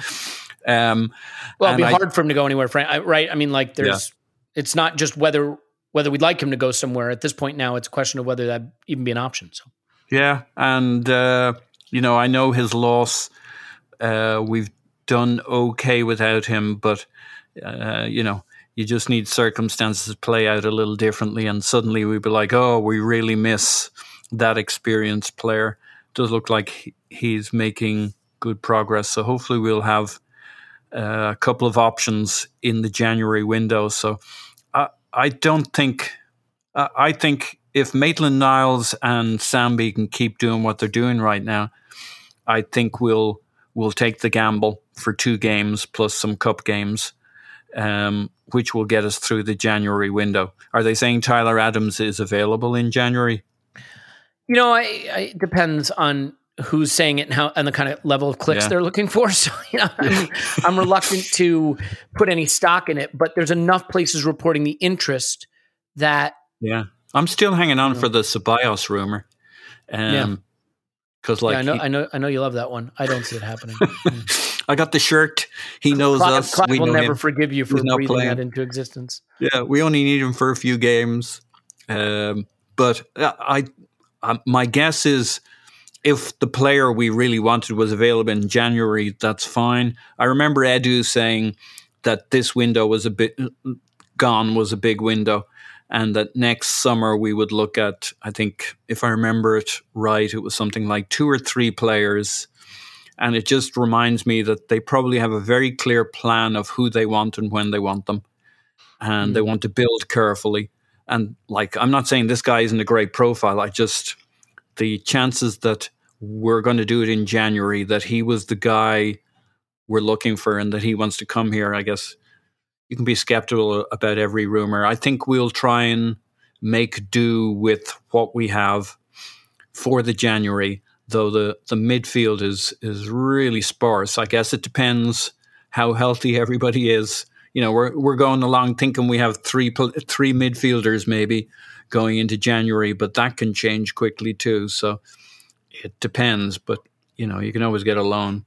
Um, Well, it'd be I- hard for him to go anywhere, Frank. I, right? I mean, like, there's. It's not just whether whether we'd like him to go somewhere. At this point now, it's a question of whether that even be an option. So. Yeah, and uh, you know, I know his loss. Uh, we've done okay without him, but uh, you know, you just need circumstances to play out a little differently, and suddenly we'd be like, "Oh, we really miss that experienced player." It Does look like he's making good progress, so hopefully we'll have uh, a couple of options in the January window. So I, don't think I I think if Maitland Niles and Sambi can keep doing what they're doing right now, I think we'll we'll take the gamble for two games plus some cup games, um, which will get us through the January window. Are they saying Tyler Adams is available in January? You know, I, I it depends on who's saying it and how and the kind of level of clicks Yeah. they're looking for. So, you know, I'm, I'm reluctant to put any stock in it, but there's enough places reporting the interest that Yeah, I'm still hanging on for the Ceballos rumor. Yeah. Um, because like yeah, I know, he- I know, I know you love that one. I don't see it happening. I got the shirt. He knows Clive, us. Clive we will know never him. forgive you for He's breathing playing. that into existence. Yeah, we only need him for a few games. Um, but uh, I, I, my guess is if the player we really wanted was available in January, that's fine. I remember Edu saying that this window was a bit gone, was a big window, and that next summer we would look at. I think if I remember it right, it was something like two or three players. And it just reminds me that they probably have a very clear plan of who they want and when they want them and they hmm. want to build carefully. And like, I'm not saying this guy isn't a great profile. I just, the chances that we're going to do it in January, that he was the guy we're looking for and that he wants to come here, I guess you can be skeptical about every rumor. I think we'll try and make do with what we have for the January, though the, the midfield is is really sparse. I guess it depends how healthy everybody is. You know, we're we're going along thinking we have three three midfielders maybe going into January, but that can change quickly too. So it depends, but you know, you can always get a loan.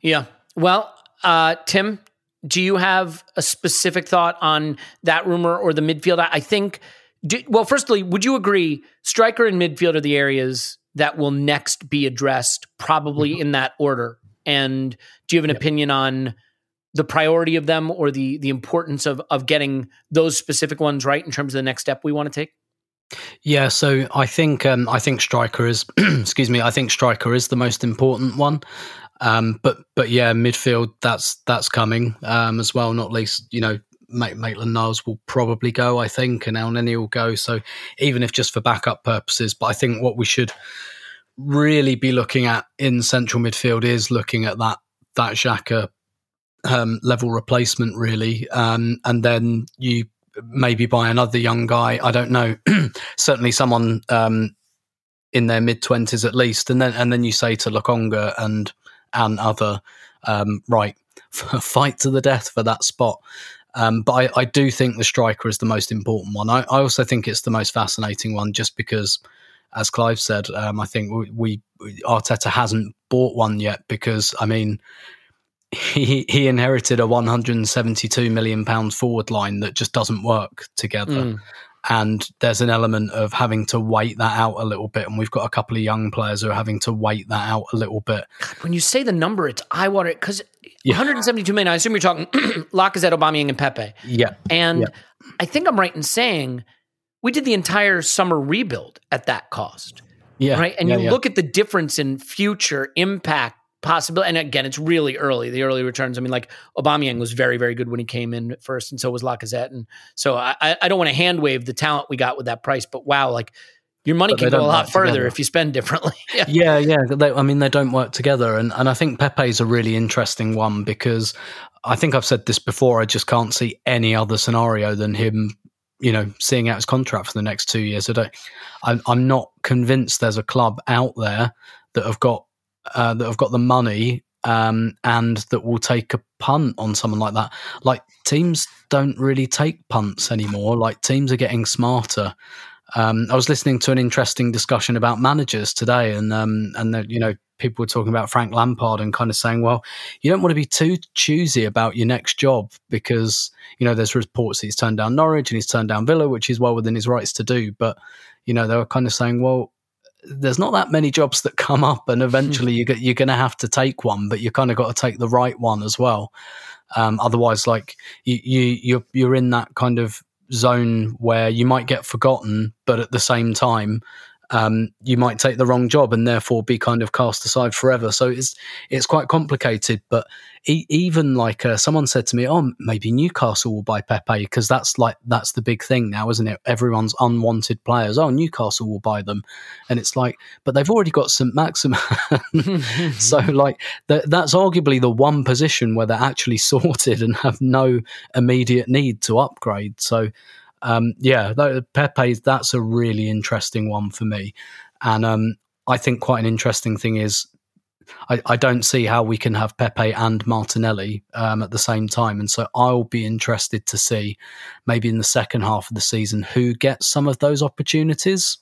Yeah. Well, uh, Tim, do you have a specific thought on that rumor or the midfield? I, I think. Do, well, firstly, would you agree striker and midfield are the areas that will next be addressed, probably in that order? And do you have an opinion on the priority of them or the the importance of of getting those specific ones right in terms of the next step we want to take? Yeah, so I think um, I think striker is excuse me. I think striker is the most important one. Um, but but yeah, midfield that's that's coming um, as well. Not least, you know, Maitland Niles will probably go, I think, and Elneny will go. So even if just for backup purposes, but I think what we should really be looking at in central midfield is looking at that that Xhaka um, level replacement, really, um, and then you maybe by another young guy. I don't know. Certainly, someone um, in their mid twenties at least, and then and then you say to Lokonga and and other um, right fight to the death for that spot. Um, but I, I do think the striker is the most important one. I, I also think it's the most fascinating one, just because, as Clive said, um, I think we, we Arteta hasn't bought one yet because I mean he he inherited a 172 million pound forward line that just doesn't work together. Mm. And there's an element of having to wait that out a little bit. And we've got a couple of young players who are having to wait that out a little bit. When you say the number, it's eye water because Yeah. 172 million. I assume you're talking Lacazette, Aubameyang, and Pepe. Yeah. And Yeah. I think I'm right in saying we did the entire summer rebuild at that cost, Yeah. right? And yeah, you look at the difference in future impact possibility. And again, it's really early. The early returns. I mean, like Aubameyang was very, very good when he came in at first, and so was Lacazette. And so I, I don't want to hand wave the talent we got with that price, but wow, like your money can go a lot further together. if you spend differently. yeah. Yeah, yeah. They, I mean, they don't work together, and and I think Pepe's a really interesting one because I think I've said this before. I just can't see any other scenario than him, you know, seeing out his contract for the next two years. I don't. I'm, I'm not convinced there's a club out there that have got uh, that have got the money um, and that will take a punt on someone like that. Like teams don't really take punts anymore. Like teams are getting smarter. Um, I was listening to an interesting discussion about managers today, and um, and you know people were talking about Frank Lampard and kind of saying, well, you don't want to be too choosy about your next job because you know there's reports that he's turned down Norwich and he's turned down Villa, which is well within his rights to do. But you know they were kind of saying, well, there's not that many jobs that come up, and eventually you get, you're going to have to take one, but you kind of got to take the right one as well. Um, otherwise, like you, you you're you're in that kind of zone where you might get forgotten, but at the same time, um, you might take the wrong job and therefore be kind of cast aside forever. So it's it's quite complicated. But e- even like uh, someone said to me, "Oh, maybe Newcastle will buy Pepe because that's like that's the big thing now, isn't it? Everyone's unwanted players. Oh, Newcastle will buy them, and it's like, but they've already got St Maximin. so like th- that's arguably the one position where they're actually sorted and have no immediate need to upgrade. So um, yeah, that, Pepe, that's a really interesting one for me. And um, I think quite an interesting thing is I, I don't see how we can have Pepe and Martinelli um, at the same time. And so I'll be interested to see maybe in the second half of the season who gets some of those opportunities.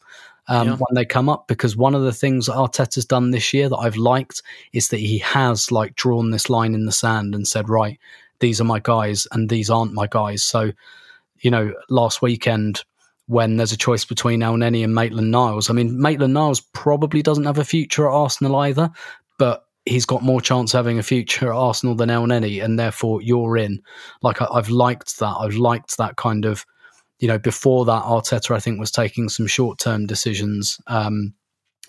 Um, Yeah. when they come up, because one of the things Arteta's done this year that I've liked is that he has like drawn this line in the sand and said, right, these are my guys and these aren't my guys. So you know, last weekend when there's a choice between Elneny and Maitland Niles. I mean, Maitland Niles probably doesn't have a future at Arsenal either, but he's got more chance of having a future at Arsenal than Elneny, and therefore you're in. Like I, I've liked that. I've liked that kind of, you know, before that Arteta I think was taking some short term decisions. Um,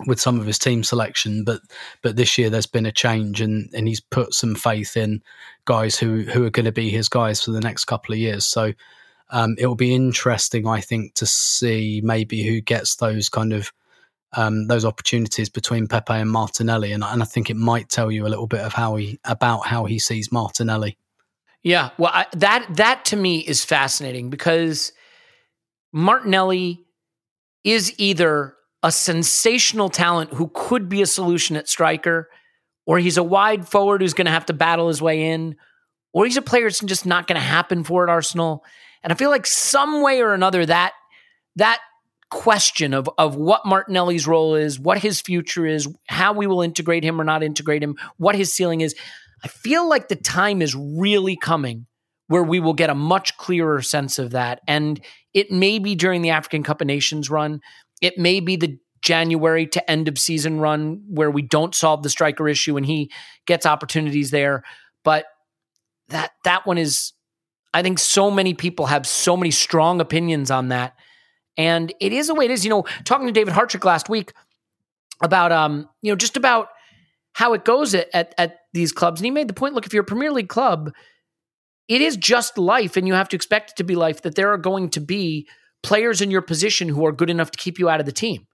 with some of his team selection, but but this year there's been a change, and and he's put some faith in guys who who are going to be his guys for the next couple of years. So um, it will be interesting, I think, to see maybe who gets those kind of um, those opportunities between Pepe and Martinelli, and, and I think it might tell you a little bit of how he about how he sees Martinelli. Yeah, well, I, that that to me is fascinating because Martinelli is either a sensational talent who could be a solution at striker, or he's a wide forward who's going to have to battle his way in, or he's a player that's just not going to happen for at Arsenal. And I feel like some way or another that that question of of what Martinelli's role is, what his future is, how we will integrate him or not integrate him, what his ceiling is. I feel like the time is really coming where we will get a much clearer sense of that. And it may be during the African Cup of Nations run. It may be the January to end of season run where we don't solve the striker issue and he gets opportunities there. But that that one is I think so many people have so many strong opinions on that. And it is the way it is. You know, talking to David Hartrick last week about um, you know, just about how it goes at, at at these clubs. And he made the point, look, if you're a Premier League club, it is just life, and you have to expect it to be life that there are going to be players in your position who are good enough to keep you out of the team.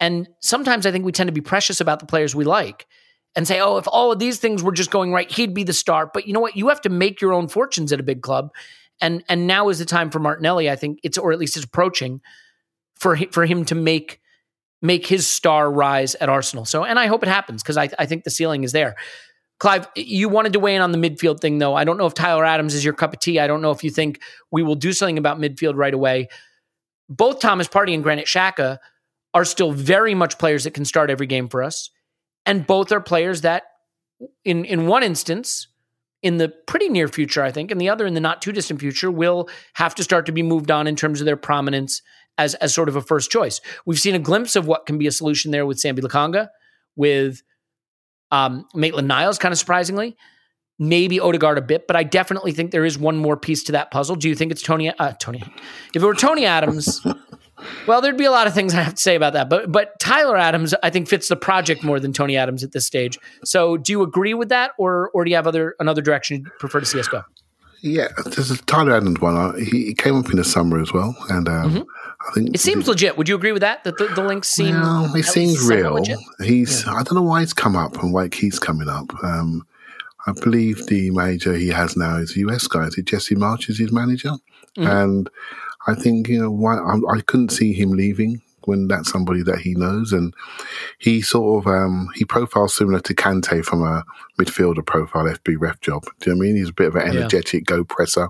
And sometimes I think we tend to be precious about the players we like and say, oh, if all of these things were just going right, he'd be the star. But you know what? You have to make your own fortunes at a big club. And and now is the time for Martinelli, I think it's or at least it's approaching for for him to make make his star rise at Arsenal. So and I hope it happens because I, I think the ceiling is there. Clive, you wanted to weigh in on the midfield thing, though. I don't know if Tyler Adams is your cup of tea. I don't know if you think we will do something about midfield right away. Both Thomas Partey and Granit Xhaka are still very much players that can start every game for us. And both are players that, in, in one instance, in the pretty near future, I think, and the other in the not too distant future, will have to start to be moved on in terms of their prominence as, as sort of a first choice. We've seen a glimpse of what can be a solution there with Sambi Lokonga, with um, Maitland Niles, kind of surprisingly. Maybe Odegaard a bit, but I definitely think there is one more piece to that puzzle. Do you think it's Tony? Uh, Tony, if it were Tony Adams, Well, there'd be a lot of things I have to say about that, but but Tyler Adams, I think, fits the project more than Tony Adams at this stage. So, do you agree with that, or or do you have other another direction you prefer to see us go? Yeah, there's a Tyler Adams one. Uh, He, he came up in the summer as well, and um, I think Mm-hmm. It seems legit. Would you agree with that? That the, the links seem Well, it seems real. He's I don't know why he's come up and why keeps coming up. Um, I believe the manager he has now is a US guy. Is it Jesse Marsch is his manager? Mm-hmm. And I think you know why I, I couldn't see him leaving when that's somebody that he knows, and he sort of um, he profiles similar to Kante from a midfielder profile FB ref job. Do you know what I mean? He's a bit of an Yeah. energetic go presser,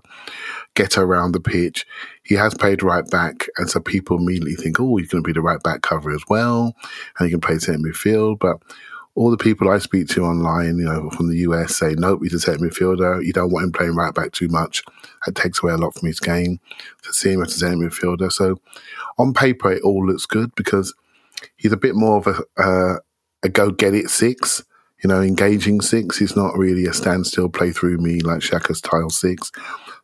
get around the pitch. He has played right back, and so people immediately think, oh, he's going to be the right back cover as well, and he can play centre midfield. But all the people I speak to online, you know, from the US say, nope, he's a centre midfielder. You don't want him playing right back too much. That takes away a lot from his game to see him as a centre midfielder. So on paper, it all looks good because he's a bit more of a, uh, a go get it six, you know, engaging six. He's not really a standstill play through me like Xhaka's tile six.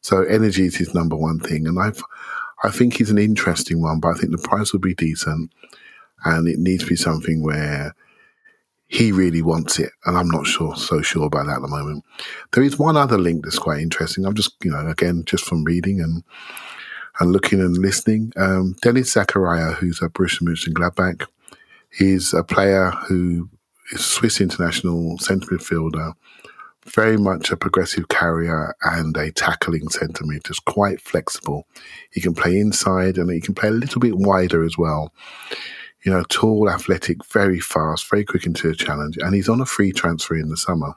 So energy is his number one thing. And I've, I think he's an interesting one, but I think the price will be decent and it needs to be something where he really wants it, and I'm not sure so sure about that at the moment. There is one other link that's quite interesting. I'm just, you know, again, just from reading and and looking and listening. Um, Denis Zakaria, who's a Borussia Mönchengladbach, he's a player who is Swiss international centre midfielder, very much a progressive carrier and a tackling centre mid, just quite flexible. He can play inside and he can play a little bit wider as well you know, tall, athletic, very fast, very quick into a challenge, and he's on a free transfer in the summer.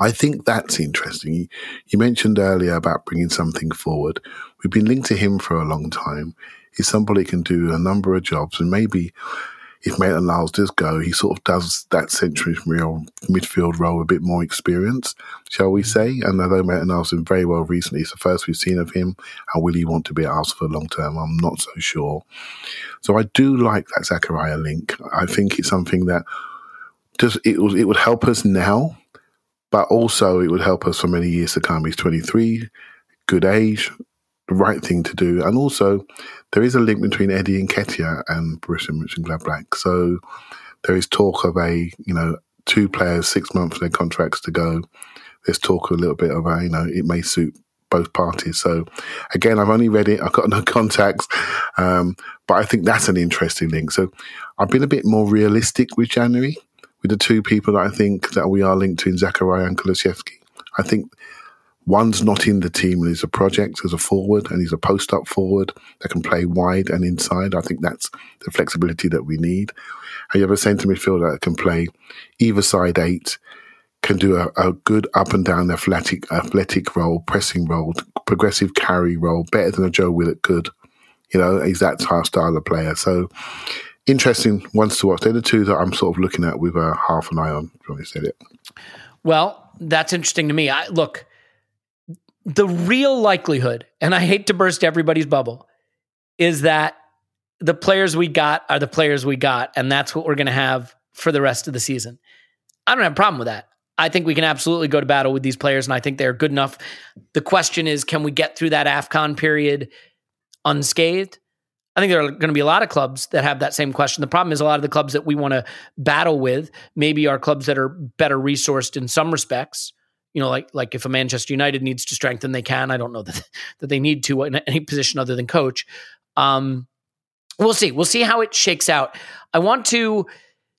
I think that's interesting. You, mentioned earlier about bringing something forward. We've been linked to him for a long time. He's somebody who can do a number of jobs, and maybe if Maitland Niles does go, he sort of does that central midfield role a bit more experience, shall we say? And although Maitland Niles has been very well recently, it's the first we've seen of him. And will he want to be at Arsenal for long term? I'm not so sure. So I do like that Zakaria link. I think it's something that just it would it would help us now, but also it would help us for many years to come. He's 23, good age, the right thing to do, and also there is a link between Eddie Nketiah and Borussia Mönchengladbach. So there is talk of a you know two players six months their contracts to go. There's talk a little bit of a you know it may suit both parties. So again, I've only read it. I've got no contacts, um, but I think that's an interesting link. So I've been a bit more realistic with January with the two people that I think that we are linked to in Zakaria and Kulusevski. I think one's not in the team and is a project as a forward and he's a post up forward that can play wide and inside. I think that's the flexibility that we need. And you have a centre midfielder that can play either side eight, can do a, a good up and down athletic athletic role, pressing role, progressive carry role, better than a Joe Willett could. You know, he's that type style of player. So interesting ones to watch. They're the two that I'm sort of looking at with a half an eye on. When said it. Well, that's interesting to me. I look, the real likelihood, and I hate to burst everybody's bubble, is that the players we got are the players we got, and that's what we're going to have for the rest of the season. I don't have a problem with that. I think we can absolutely go to battle with these players, and I think they're good enough. The question is, can we get through that AFCON period unscathed? I think there are going to be a lot of clubs that have that same question. The problem is a lot of the clubs that we want to battle with maybe are clubs that are better resourced in some respects. You know, like like if a Manchester United needs to strengthen, they can. I don't know that that they need to in any position other than coach. Um, we'll see. We'll see how it shakes out. I want to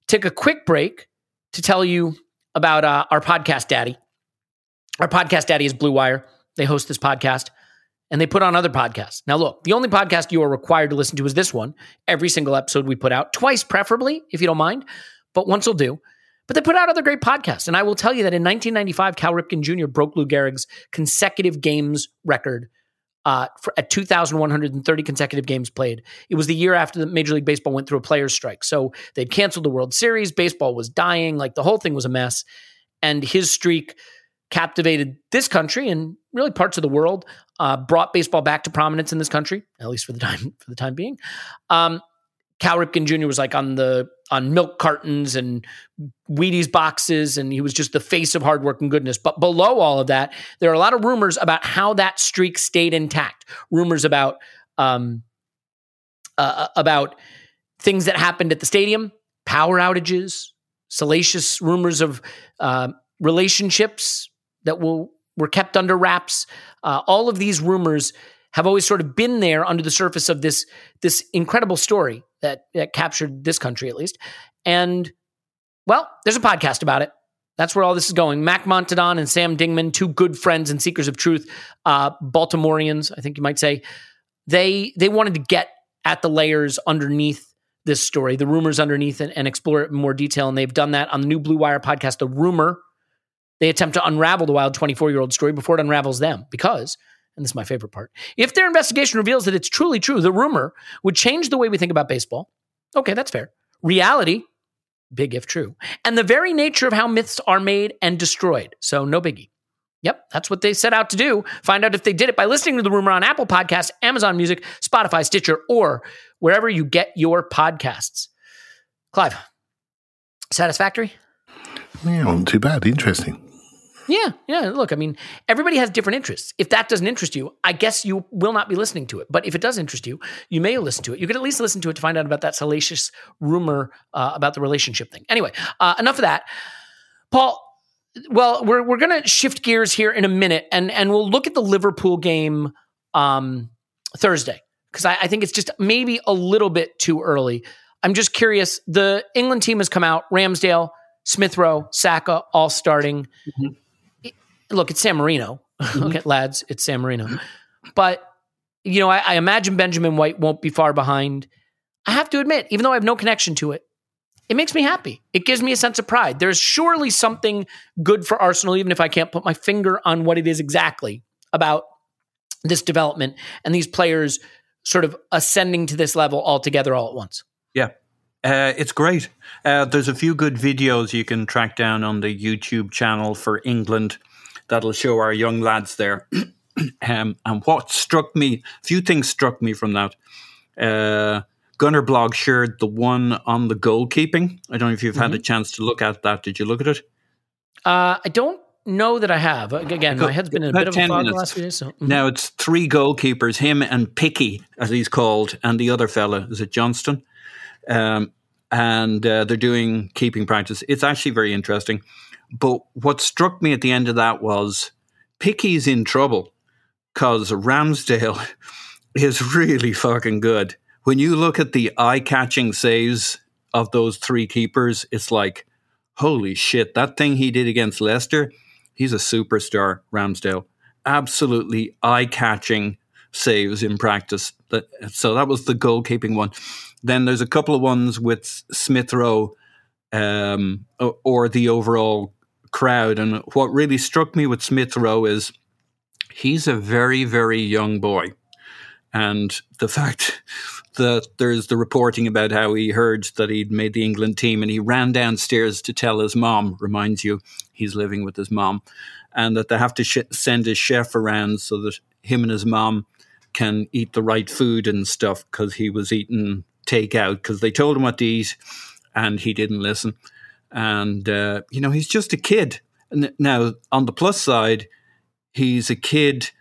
take a quick break to tell you about uh, our podcast daddy. Our podcast daddy is Blue Wire. They host this podcast and they put on other podcasts. Now, look, the only podcast you are required to listen to is this one. Every single episode we put out, twice preferably, if you don't mind, but once will do. But they put out other great podcasts. And I will tell you that in 1995, Cal Ripken Jr. broke Lou Gehrig's consecutive games record uh, for, at 2,130 consecutive games played. It was the year after the Major League Baseball went through a players' strike. So they'd canceled the World Series. Baseball was dying. Like the whole thing was a mess. And his streak captivated this country and really parts of the world. Uh, brought baseball back to prominence in this country, at least for the time for the time being. Um, Cal Ripken Jr. was like on the on milk cartons and Wheaties boxes, and he was just the face of hard work and goodness. But below all of that, there are a lot of rumors about how that streak stayed intact. Rumors about um, uh, about things that happened at the stadium, power outages, salacious rumors of uh, relationships that will were kept under wraps. Uh, all of these rumors have always sort of been there under the surface of this this incredible story that that captured this country at least. And well, there's a podcast about it. That's where all this is going. Mac Montandon and Sam Dingman, two good friends and seekers of truth, uh, Baltimoreans, I think you might say, they they wanted to get at the layers underneath this story, the rumors underneath it, and explore it in more detail. And they've done that on the new Blue Wire podcast, The Rumor. They attempt to unravel the wild 24 year old story before it unravels them. Because, and this is my favorite part, if their investigation reveals that it's truly true, the rumor would change the way we think about baseball. Okay, that's fair. Reality, big if true, and the very nature of how myths are made and destroyed. So, no biggie. Yep, that's what they set out to do. Find out if they did it by listening to the rumor on Apple Podcasts, Amazon Music, Spotify, Stitcher, or wherever you get your podcasts. Clive, satisfactory? Yeah, not too bad. Interesting. Yeah, yeah. Look, I mean, everybody has different interests. If that doesn't interest you, I guess you will not be listening to it. But if it does interest you, you may listen to it. You could at least listen to it to find out about that salacious rumor uh, about the relationship thing. Anyway, uh, enough of that. Paul, well, we're we're gonna shift gears here in a minute, and and we'll look at the Liverpool game um, Thursday because I, I think it's just maybe a little bit too early. I'm just curious. The England team has come out. Ramsdale, Smith Rowe, Saka, all starting. Look, it's San Marino. okay, lads, it's San Marino. But you know, I, I imagine Benjamin White won't be far behind. I have to admit, even though I have no connection to it, it makes me happy. It gives me a sense of pride. There's surely something good for Arsenal, even if I can't put my finger on what it is exactly about this development and these players sort of ascending to this level all together all at once. Yeah. Uh, it's great. Uh, there's a few good videos you can track down on the YouTube channel for England that'll show our young lads there. um, and what struck me, a few things struck me from that. Uh, Gunnerblog shared the one on the goalkeeping. I don't know if you've had a chance to look at that. Did you look at it? Uh, I don't know that I have. Again, my head's been in a bit of a fog minutes. last few days. So, mhm. Now it's three goalkeepers, him and Picky, as he's called, and the other fella, is it Johnstone? Um, and uh, they're doing keeping practice. It's actually very interesting. But what struck me at the end of that was Picky's in trouble because Ramsdale is really fucking good. When you look at the eye catching saves of those three keepers, it's like, holy shit, that thing he did against Leicester, he's a superstar, Ramsdale. Absolutely eye catching saves in practice. So that was the goalkeeping one. Then there's a couple of ones with Smith Rowe um, or the overall crowd. And what really struck me with Smith Rowe is he's a very, very young boy. And the fact that there's the reporting about how he heard that he'd made the England team and he ran downstairs to tell his mom, reminds you he's living with his mom, and that they have to sh- send his chef around so that him and his mom can eat the right food and stuff because he was eating takeout because they told him what to eat and he didn't listen. And, uh, you know, he's just a kid. Now, on the plus side, he's a kid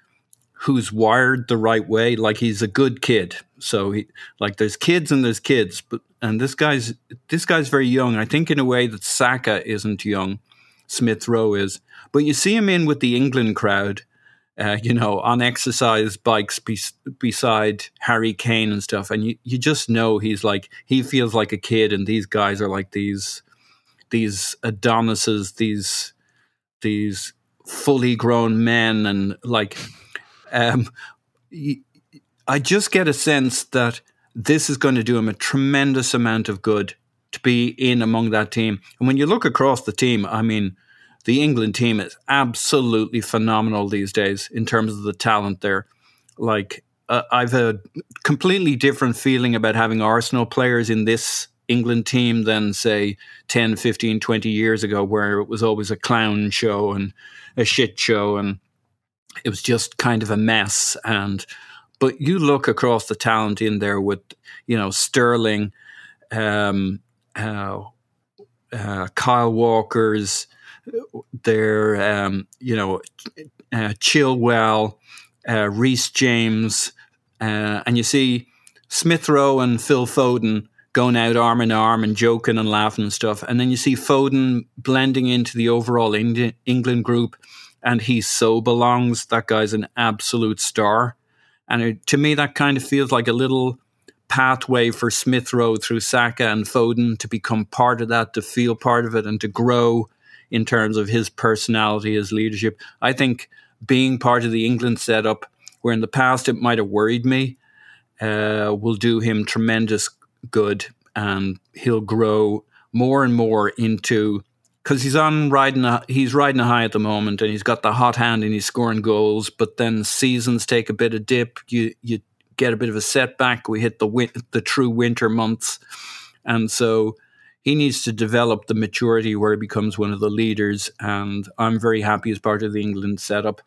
who's wired the right way like he's a good kid so he like there's kids and there's kids but and this guy's this guy's very young i think in a way that saka isn't young smith rowe is but you see him in with the england crowd uh, you know on exercise bikes bes- beside harry kane and stuff and you, you just know he's like he feels like a kid and these guys are like these these adonises these these fully grown men and like um, I just get a sense that this is going to do him a tremendous amount of good to be in among that team. And when you look across the team, I mean, the England team is absolutely phenomenal these days in terms of the talent there. Like, uh, I've a completely different feeling about having Arsenal players in this England team than, say, 10, 15, 20 years ago, where it was always a clown show and a shit show. And it was just kind of a mess and but you look across the talent in there with you know Sterling um uh, uh, Kyle Walker's their um you know uh, Chilwell uh, Reece James uh, and you see Smith Rowe and Phil Foden going out arm in arm and joking and laughing and stuff. And then you see Foden blending into the overall Indi- England group, and he so belongs. That guy's an absolute star. And it, to me, that kind of feels like a little pathway for Smith Rowe through Saka and Foden to become part of that, to feel part of it, and to grow in terms of his personality, his leadership. I think being part of the England setup, where in the past it might have worried me, uh, will do him tremendous good, and he'll grow more and more into because he's on riding a, he's riding a high at the moment, and he's got the hot hand and he's scoring goals. But then seasons take a bit of dip. You you get a bit of a setback. We hit the win- the true winter months, and so he needs to develop the maturity where he becomes one of the leaders. And I'm very happy as part of the England setup.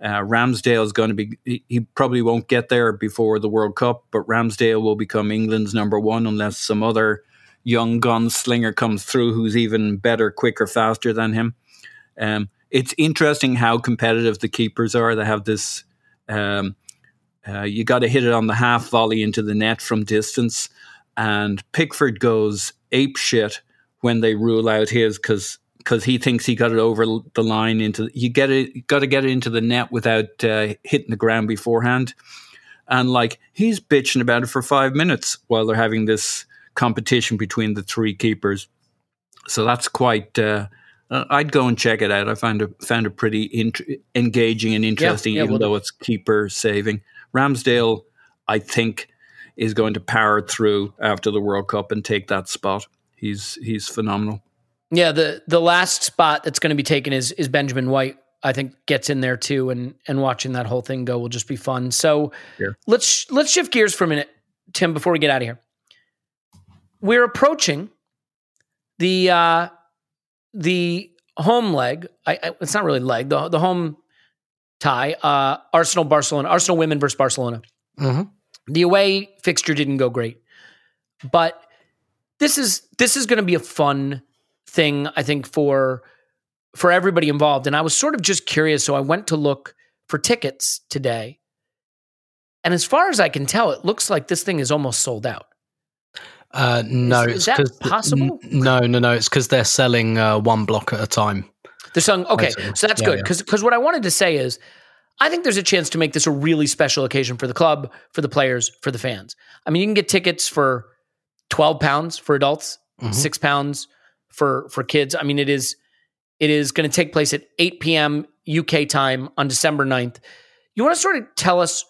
Uh, Ramsdale is going to be, he, he probably won't get there before the World Cup, but Ramsdale will become England's number one unless some other young gunslinger comes through who's even better, quicker, faster than him. Um, it's interesting how competitive the keepers are. They have this, um, uh, you got to hit it on the half volley into the net from distance. And Pickford goes ape shit when they rule out his because because he thinks he got it over the line into you get it got to get it into the net without uh, hitting the ground beforehand and like he's bitching about it for five minutes while they're having this competition between the three keepers so that's quite uh, uh I'd go and check it out. I found it found it pretty int- engaging and interesting, yeah, even well, though it's keeper saving. Ramsdale, I think, is going to power through after the World Cup and take that spot. He's he's phenomenal. Yeah, the the last spot that's going to be taken is is Benjamin White. I think gets in there too, and and watching that whole thing go will just be fun. So Yeah. let's let's shift gears for a minute, Tim, before we get out of here. We're approaching the uh, the home leg. I, I, it's not really leg. The the home tie. Uh, Arsenal Barcelona. Arsenal women versus Barcelona. Mhm. The away fixture didn't go great, but this is this is going to be a fun thing. I think for for everybody involved. And I was sort of just curious, so I went to look for tickets today. And as far as I can tell, it looks like this thing is almost sold out. Uh, no, Is- is it's that possible? n- no, no, no. It's because they're selling uh, one block at a time. They're selling okay, Basically. so that's Yeah, good yeah. because because what I wanted to say is, I think there's a chance to make this a really special occasion for the club, for the players, for the fans. I mean, you can get tickets for twelve pounds for adults, Mhm. six pounds for for kids. I mean, it is it is going to take place at eight p.m. UK time on December 9th. You want to sort of tell us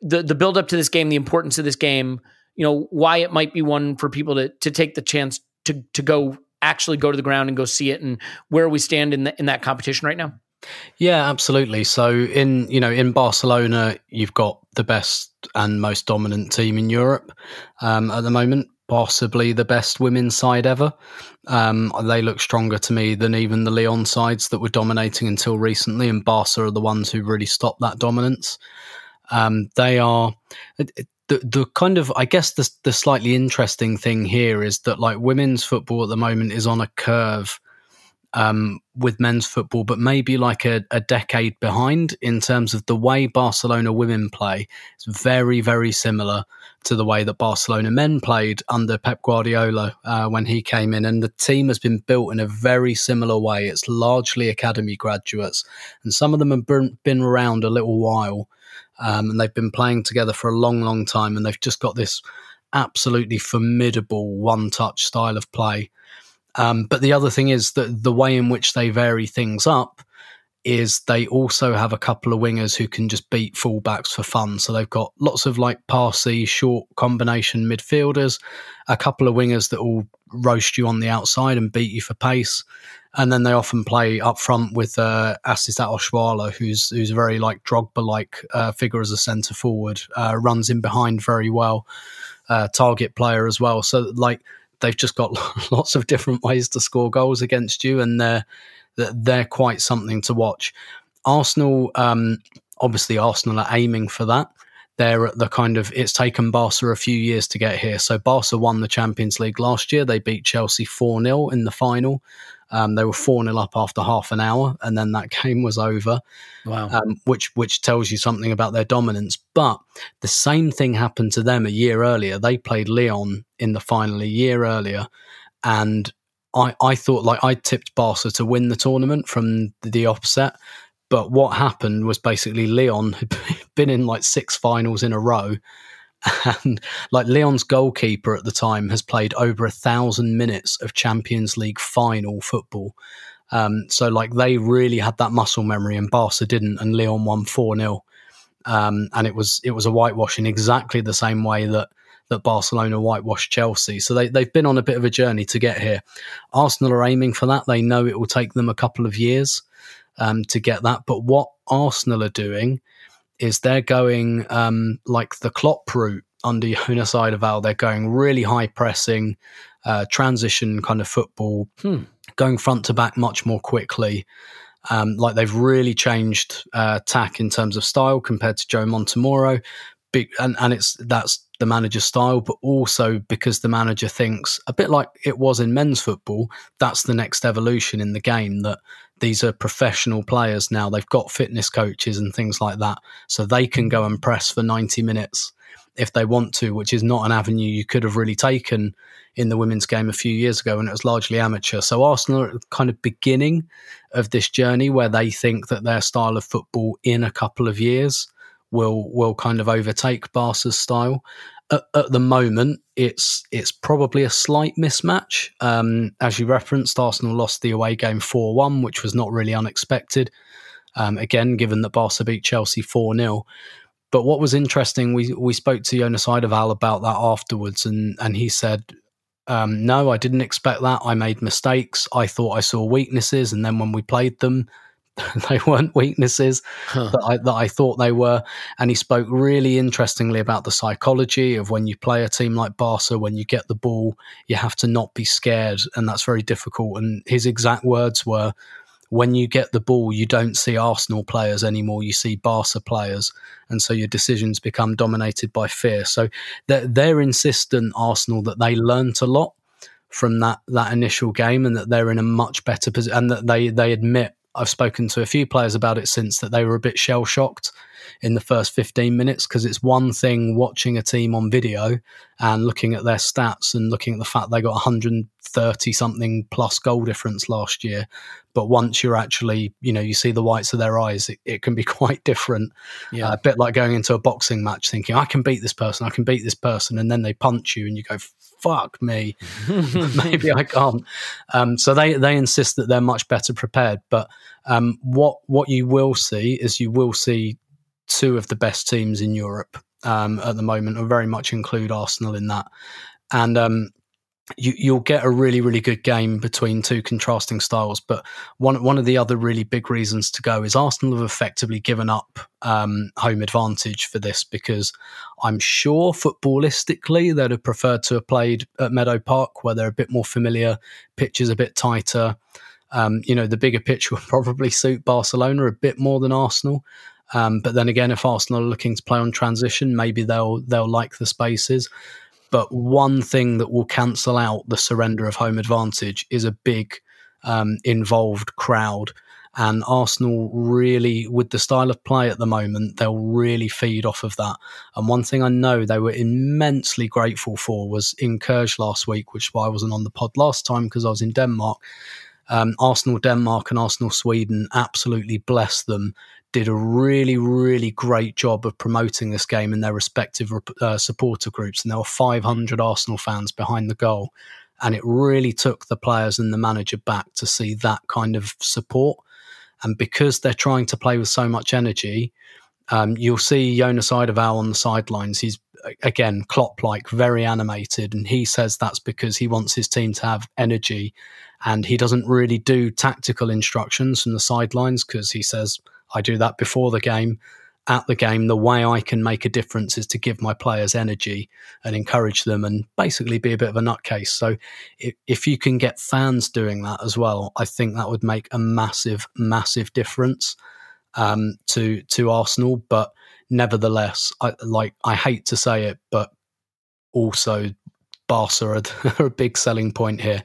the the build up to this game, the importance of this game, you know, why it might be one for people to to take the chance to to go actually go to the ground and go see it, and where we stand in the, in that competition right now. Yeah, absolutely. So in you know in Barcelona, you've got the best and most dominant team in Europe um, at the moment, possibly the best women's side ever. Um, they look stronger to me than even the Lyon sides that were dominating until recently, and Barca are the ones who really stopped that dominance. Um, they are the the kind of I guess the the slightly interesting thing here is that like women's football at the moment is on a curve um, with men's football, but maybe like a, a decade behind in terms of the way Barcelona women play. It's very, very similar to the way that Barcelona men played under Pep Guardiola uh, when he came in. And the team has been built in a very similar way. It's largely academy graduates, and some of them have been, around a little while. Um, and they've been playing together for a long, long time, and they've just got this absolutely formidable one touch style of play. Um, but the other thing is that the way in which they vary things up is they also have a couple of wingers who can just beat fullbacks for fun. So they've got lots of like passy, short combination midfielders, a couple of wingers that will roast you on the outside and beat you for pace. And then they often play up front with uh, Asisat Oshoala, who's who's a very like Drogba-like uh, figure as a centre forward, uh, runs in behind very well, uh, target player as well. So like they've just got lots of different ways to score goals against you, and they're they're quite something to watch. Arsenal, um, obviously, Arsenal are aiming for that. They're at the kind of it's taken Barca a few years to get here. So Barca won the Champions League last year. They beat Chelsea four 0 in the final. Um, they were 4 0 up after half an hour, and then that game was over, Wow. um, which, which tells you something about their dominance. But the same thing happened to them a year earlier. They played Lyon in the final a year earlier, and I, I thought like I tipped Barca to win the tournament from the offset. But what happened was basically Lyon had been in like six finals in a row. And like Lyon's goalkeeper at the time has played over a thousand minutes of Champions League final football. Um, so like they really had that muscle memory and Barca didn't, and Lyon won 4 0. Um, and it was it was a whitewash in exactly the same way that that Barcelona whitewashed Chelsea. So they, they've been on a bit of a journey to get here. Arsenal are aiming for that. They know it will take them a couple of years um, to get that. But what Arsenal are doing is they're going um, like the Klopp route under Jonas Eidevall. They're going really high pressing, uh, transition kind of football, Hmm. going front to back much more quickly. Um, like they've really changed uh, tack in terms of style compared to Joe Montemurro. Big, and, and it's that's the manager's style, but also because the manager thinks a bit like it was in men's football, that's the next evolution in the game. That these are professional players now; they've got fitness coaches and things like that, so they can go and press for ninety minutes if they want to, which is not an avenue you could have really taken in the women's game a few years ago, and it was largely amateur. So Arsenal are kind of beginning of this journey where they think that their style of football in a couple of years will will kind of overtake Barca's style. At, at the moment, it's it's probably a slight mismatch. Um, as you referenced, Arsenal lost the away game four one, which was not really unexpected. Um, again, given that Barca beat Chelsea four 0 But what was interesting, we we spoke to Jonas Eidevall about that afterwards, and and he said. Um, no, I didn't expect that. I made mistakes. I thought I saw weaknesses, and then when we played them, they weren't weaknesses Huh. that, I, that I thought they were. And he spoke really interestingly about the psychology of when you play a team like Barca, when you get the ball, you have to not be scared. And that's very difficult. And his exact words were, when you get the ball, you don't see Arsenal players anymore. You see Barca players. And so your decisions become dominated by fear. So they're, they're insistent, Arsenal, that they learnt a lot from that, that initial game and that they're in a much better position and that they, they admit I've spoken to a few players about it since that they were a bit shell shocked in the first 15 minutes because it's one thing watching a team on video and looking at their stats and looking at the fact they got 130 something plus goal difference last year. But once you're actually, you know, you see the whites of their eyes, it, it can be quite different. Yeah. Uh, a bit like going into a boxing match thinking, I can beat this person, I can beat this person. And then they punch you and you go, fuck me maybe I can't. Um, so they they insist that they're much better prepared. But um, what what you will see is you will see two of the best teams in Europe um, at the moment, and very much include Arsenal in that. And um, you, you'll get a really really good game between two contrasting styles. But one one of the other really big reasons to go is Arsenal have effectively given up um, home advantage for this because I'm sure footballistically they'd have preferred to have played at Meadow Park where they're a bit more familiar, pitch is a bit tighter. Um, you know, the bigger pitch will probably suit Barcelona a bit more than Arsenal. Um, but then again, if Arsenal are looking to play on transition, maybe they'll they'll like the spaces. But one thing that will cancel out the surrender of home advantage is a big um, involved crowd. And Arsenal really, with the style of play at the moment, they'll really feed off of that. And one thing I know they were immensely grateful for was in Køge last week, which is why I wasn't on the pod last time because I was in Denmark. Um, Arsenal Denmark and Arsenal Sweden absolutely blessed them. Did a really, really great job of promoting this game in their respective uh, supporter groups. And there were 500 Arsenal fans behind the goal. And it really took the players and the manager back to see that kind of support. And because they're trying to play with so much energy, um, you'll see Jonas Eidevall on the sidelines. He's again Klopp like, very animated, and he says that's because he wants his team to have energy, and he doesn't really do tactical instructions from the sidelines because he says I do that before the game. At the game, the way I can make a difference is to give my players energy and encourage them and basically be a bit of a nutcase. So, if, if you can get fans doing that as well, I think that would make a massive, massive difference um, to to Arsenal. But nevertheless, I like I hate to say it, but also Barca are, are a big selling point here.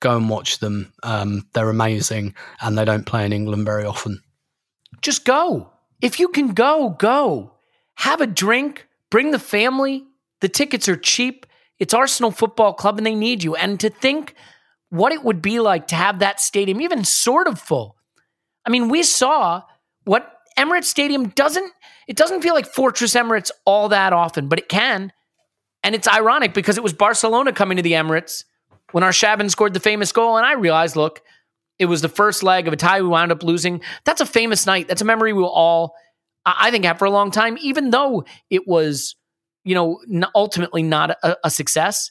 go and watch them. Um, they're amazing, and they don't play in England very often. Just go. If you can go, go. Have a drink, bring the family. The tickets are cheap. It's Arsenal Football Club and they need you. And to think what it would be like to have that stadium even sort of full. I mean, we saw what Emirates Stadium doesn't it doesn't feel like Fortress Emirates all that often, but it can. And it's ironic because it was Barcelona coming to the Emirates when Arshavin scored the famous goal and I realized, look, it was the first leg of a tie we wound up losing. That's a famous night. That's a memory we'll all I think have for a long time even though it was, you know, ultimately not a, a success,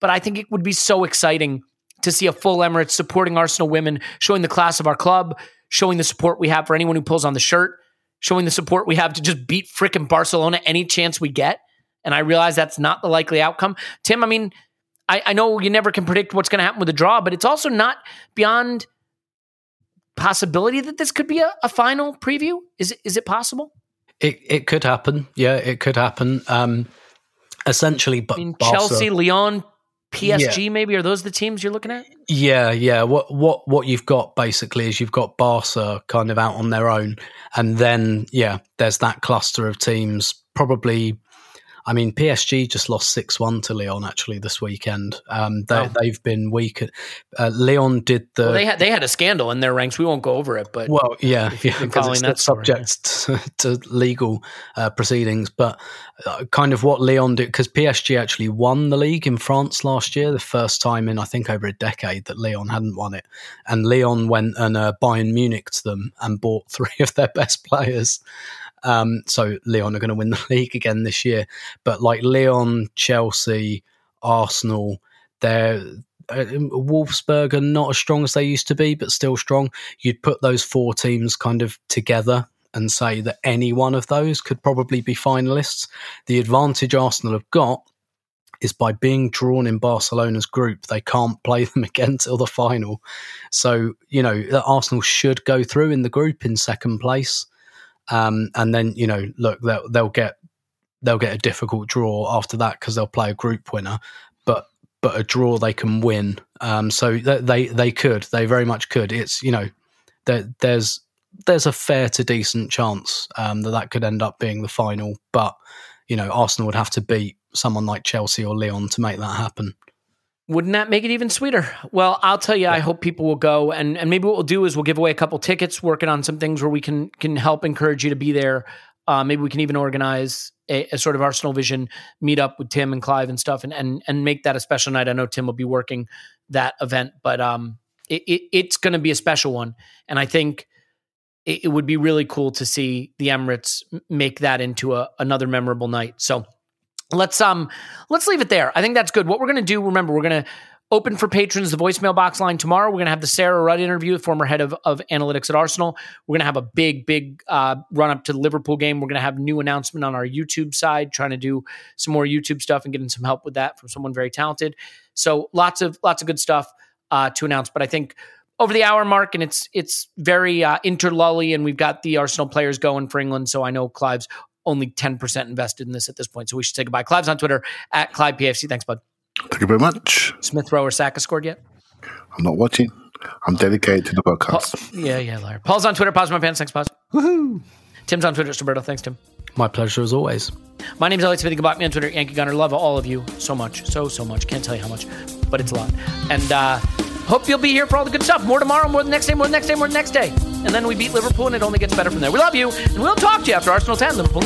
but I think it would be so exciting to see a full Emirates supporting Arsenal women, showing the class of our club, showing the support we have for anyone who pulls on the shirt, showing the support we have to just beat frickin' Barcelona any chance we get. And I realize that's not the likely outcome. Tim, I mean, I, I know you never can predict what's going to happen with the draw, but it's also not beyond possibility that this could be a, a final preview. Is it, is it possible? It it could happen. Yeah, it could happen. Um, essentially, but I mean, Chelsea, Lyon, PSG, yeah. maybe are those the teams you're looking at? Yeah, yeah. What what what you've got basically is you've got Barca kind of out on their own, and then yeah, there's that cluster of teams. Probably I mean, PSG just lost 6 1 to Lyon actually this weekend. Um, they, have been weak. Uh, Lyon did the. Well, they, had, they had a scandal in their ranks. We won't go over it, but. Well, yeah, yeah because it's subject to, to, legal uh, proceedings. But uh, kind of what Lyon did, because PSG actually won the league in France last year, the first time in, I think, over a decade that Lyon hadn't won it. And Lyon went and uh, Bayern Munich to them and bought three of their best players. Um, so Lyon are going to win the league again this year. But like Lyon, Chelsea, Arsenal, they're uh, Wolfsburg are not as strong as they used to be, but still strong. You'd put those four teams kind of together and say that any one of those could probably be finalists. The advantage Arsenal have got is by being drawn in Barcelona's group, they can't play them again till the final. So, you know, Arsenal should go through in the group in second place. Um, and then you know, look, they'll, they'll get they'll get a difficult draw after that because they'll play a group winner, but but a draw they can win. Um, so they they could, they very much could. It's you know, there, there's there's a fair to decent chance um, that that could end up being the final, but you know, Arsenal would have to beat someone like Chelsea or Lyon to make that happen. Wouldn't that make it even sweeter? Well, I'll tell you, yeah. I hope people will go, and and maybe what we'll do is we'll give away a couple tickets, working on some things where we can can help encourage you to be there. Uh, maybe we can even organize a, a, sort of Arsenal Vision meetup with Tim and Clive and stuff, and and and make that a special night. I know Tim will be working that event, but um, it, it it's going to be a special one, and I think it, it, would be really cool to see the Emirates make that into a, another memorable night. So let's um let's leave it there. I think that's good. What we're going to do, remember, we're going to open for patrons the voicemail box line tomorrow. We're going to have the Sarah Rudd interview, former head of, of analytics at Arsenal. We're going to have a big, big uh, run up to the Liverpool game. We're going to have new announcement on our YouTube side, trying to do some more YouTube stuff and getting some help with that from someone very talented. So lots of lots of good stuff uh, to announce. But I think over the hour mark, and it's it's very uh, interlully, and we've got the Arsenal players going for England. So I know Clive's only 10% invested in this at this point. So we should say goodbye. Clive's on Twitter at Clive PFC. Thanks, bud. Thank you very much. Smith Rowe or Saka scored yet? I'm not watching. I'm dedicated to the podcast. Paul, yeah, yeah, liar. Paul's on Twitter. Pause my pants. Thanks, pause. Woohoo. Tim's on Twitter. It's Roberto. Thanks, Tim. My pleasure as always. My name is Elliot Smith. You can block me on Twitter, Yankee Gunner. Love all of you so much. So, so much. Can't tell you how much, but it's a lot. And uh, hope you'll be here for all the good stuff. More tomorrow, more the next day, more the next day, more the next day and then we beat Liverpool, and it only gets better from there. We love you, and we'll talk to you after Arsenal 10, Liverpool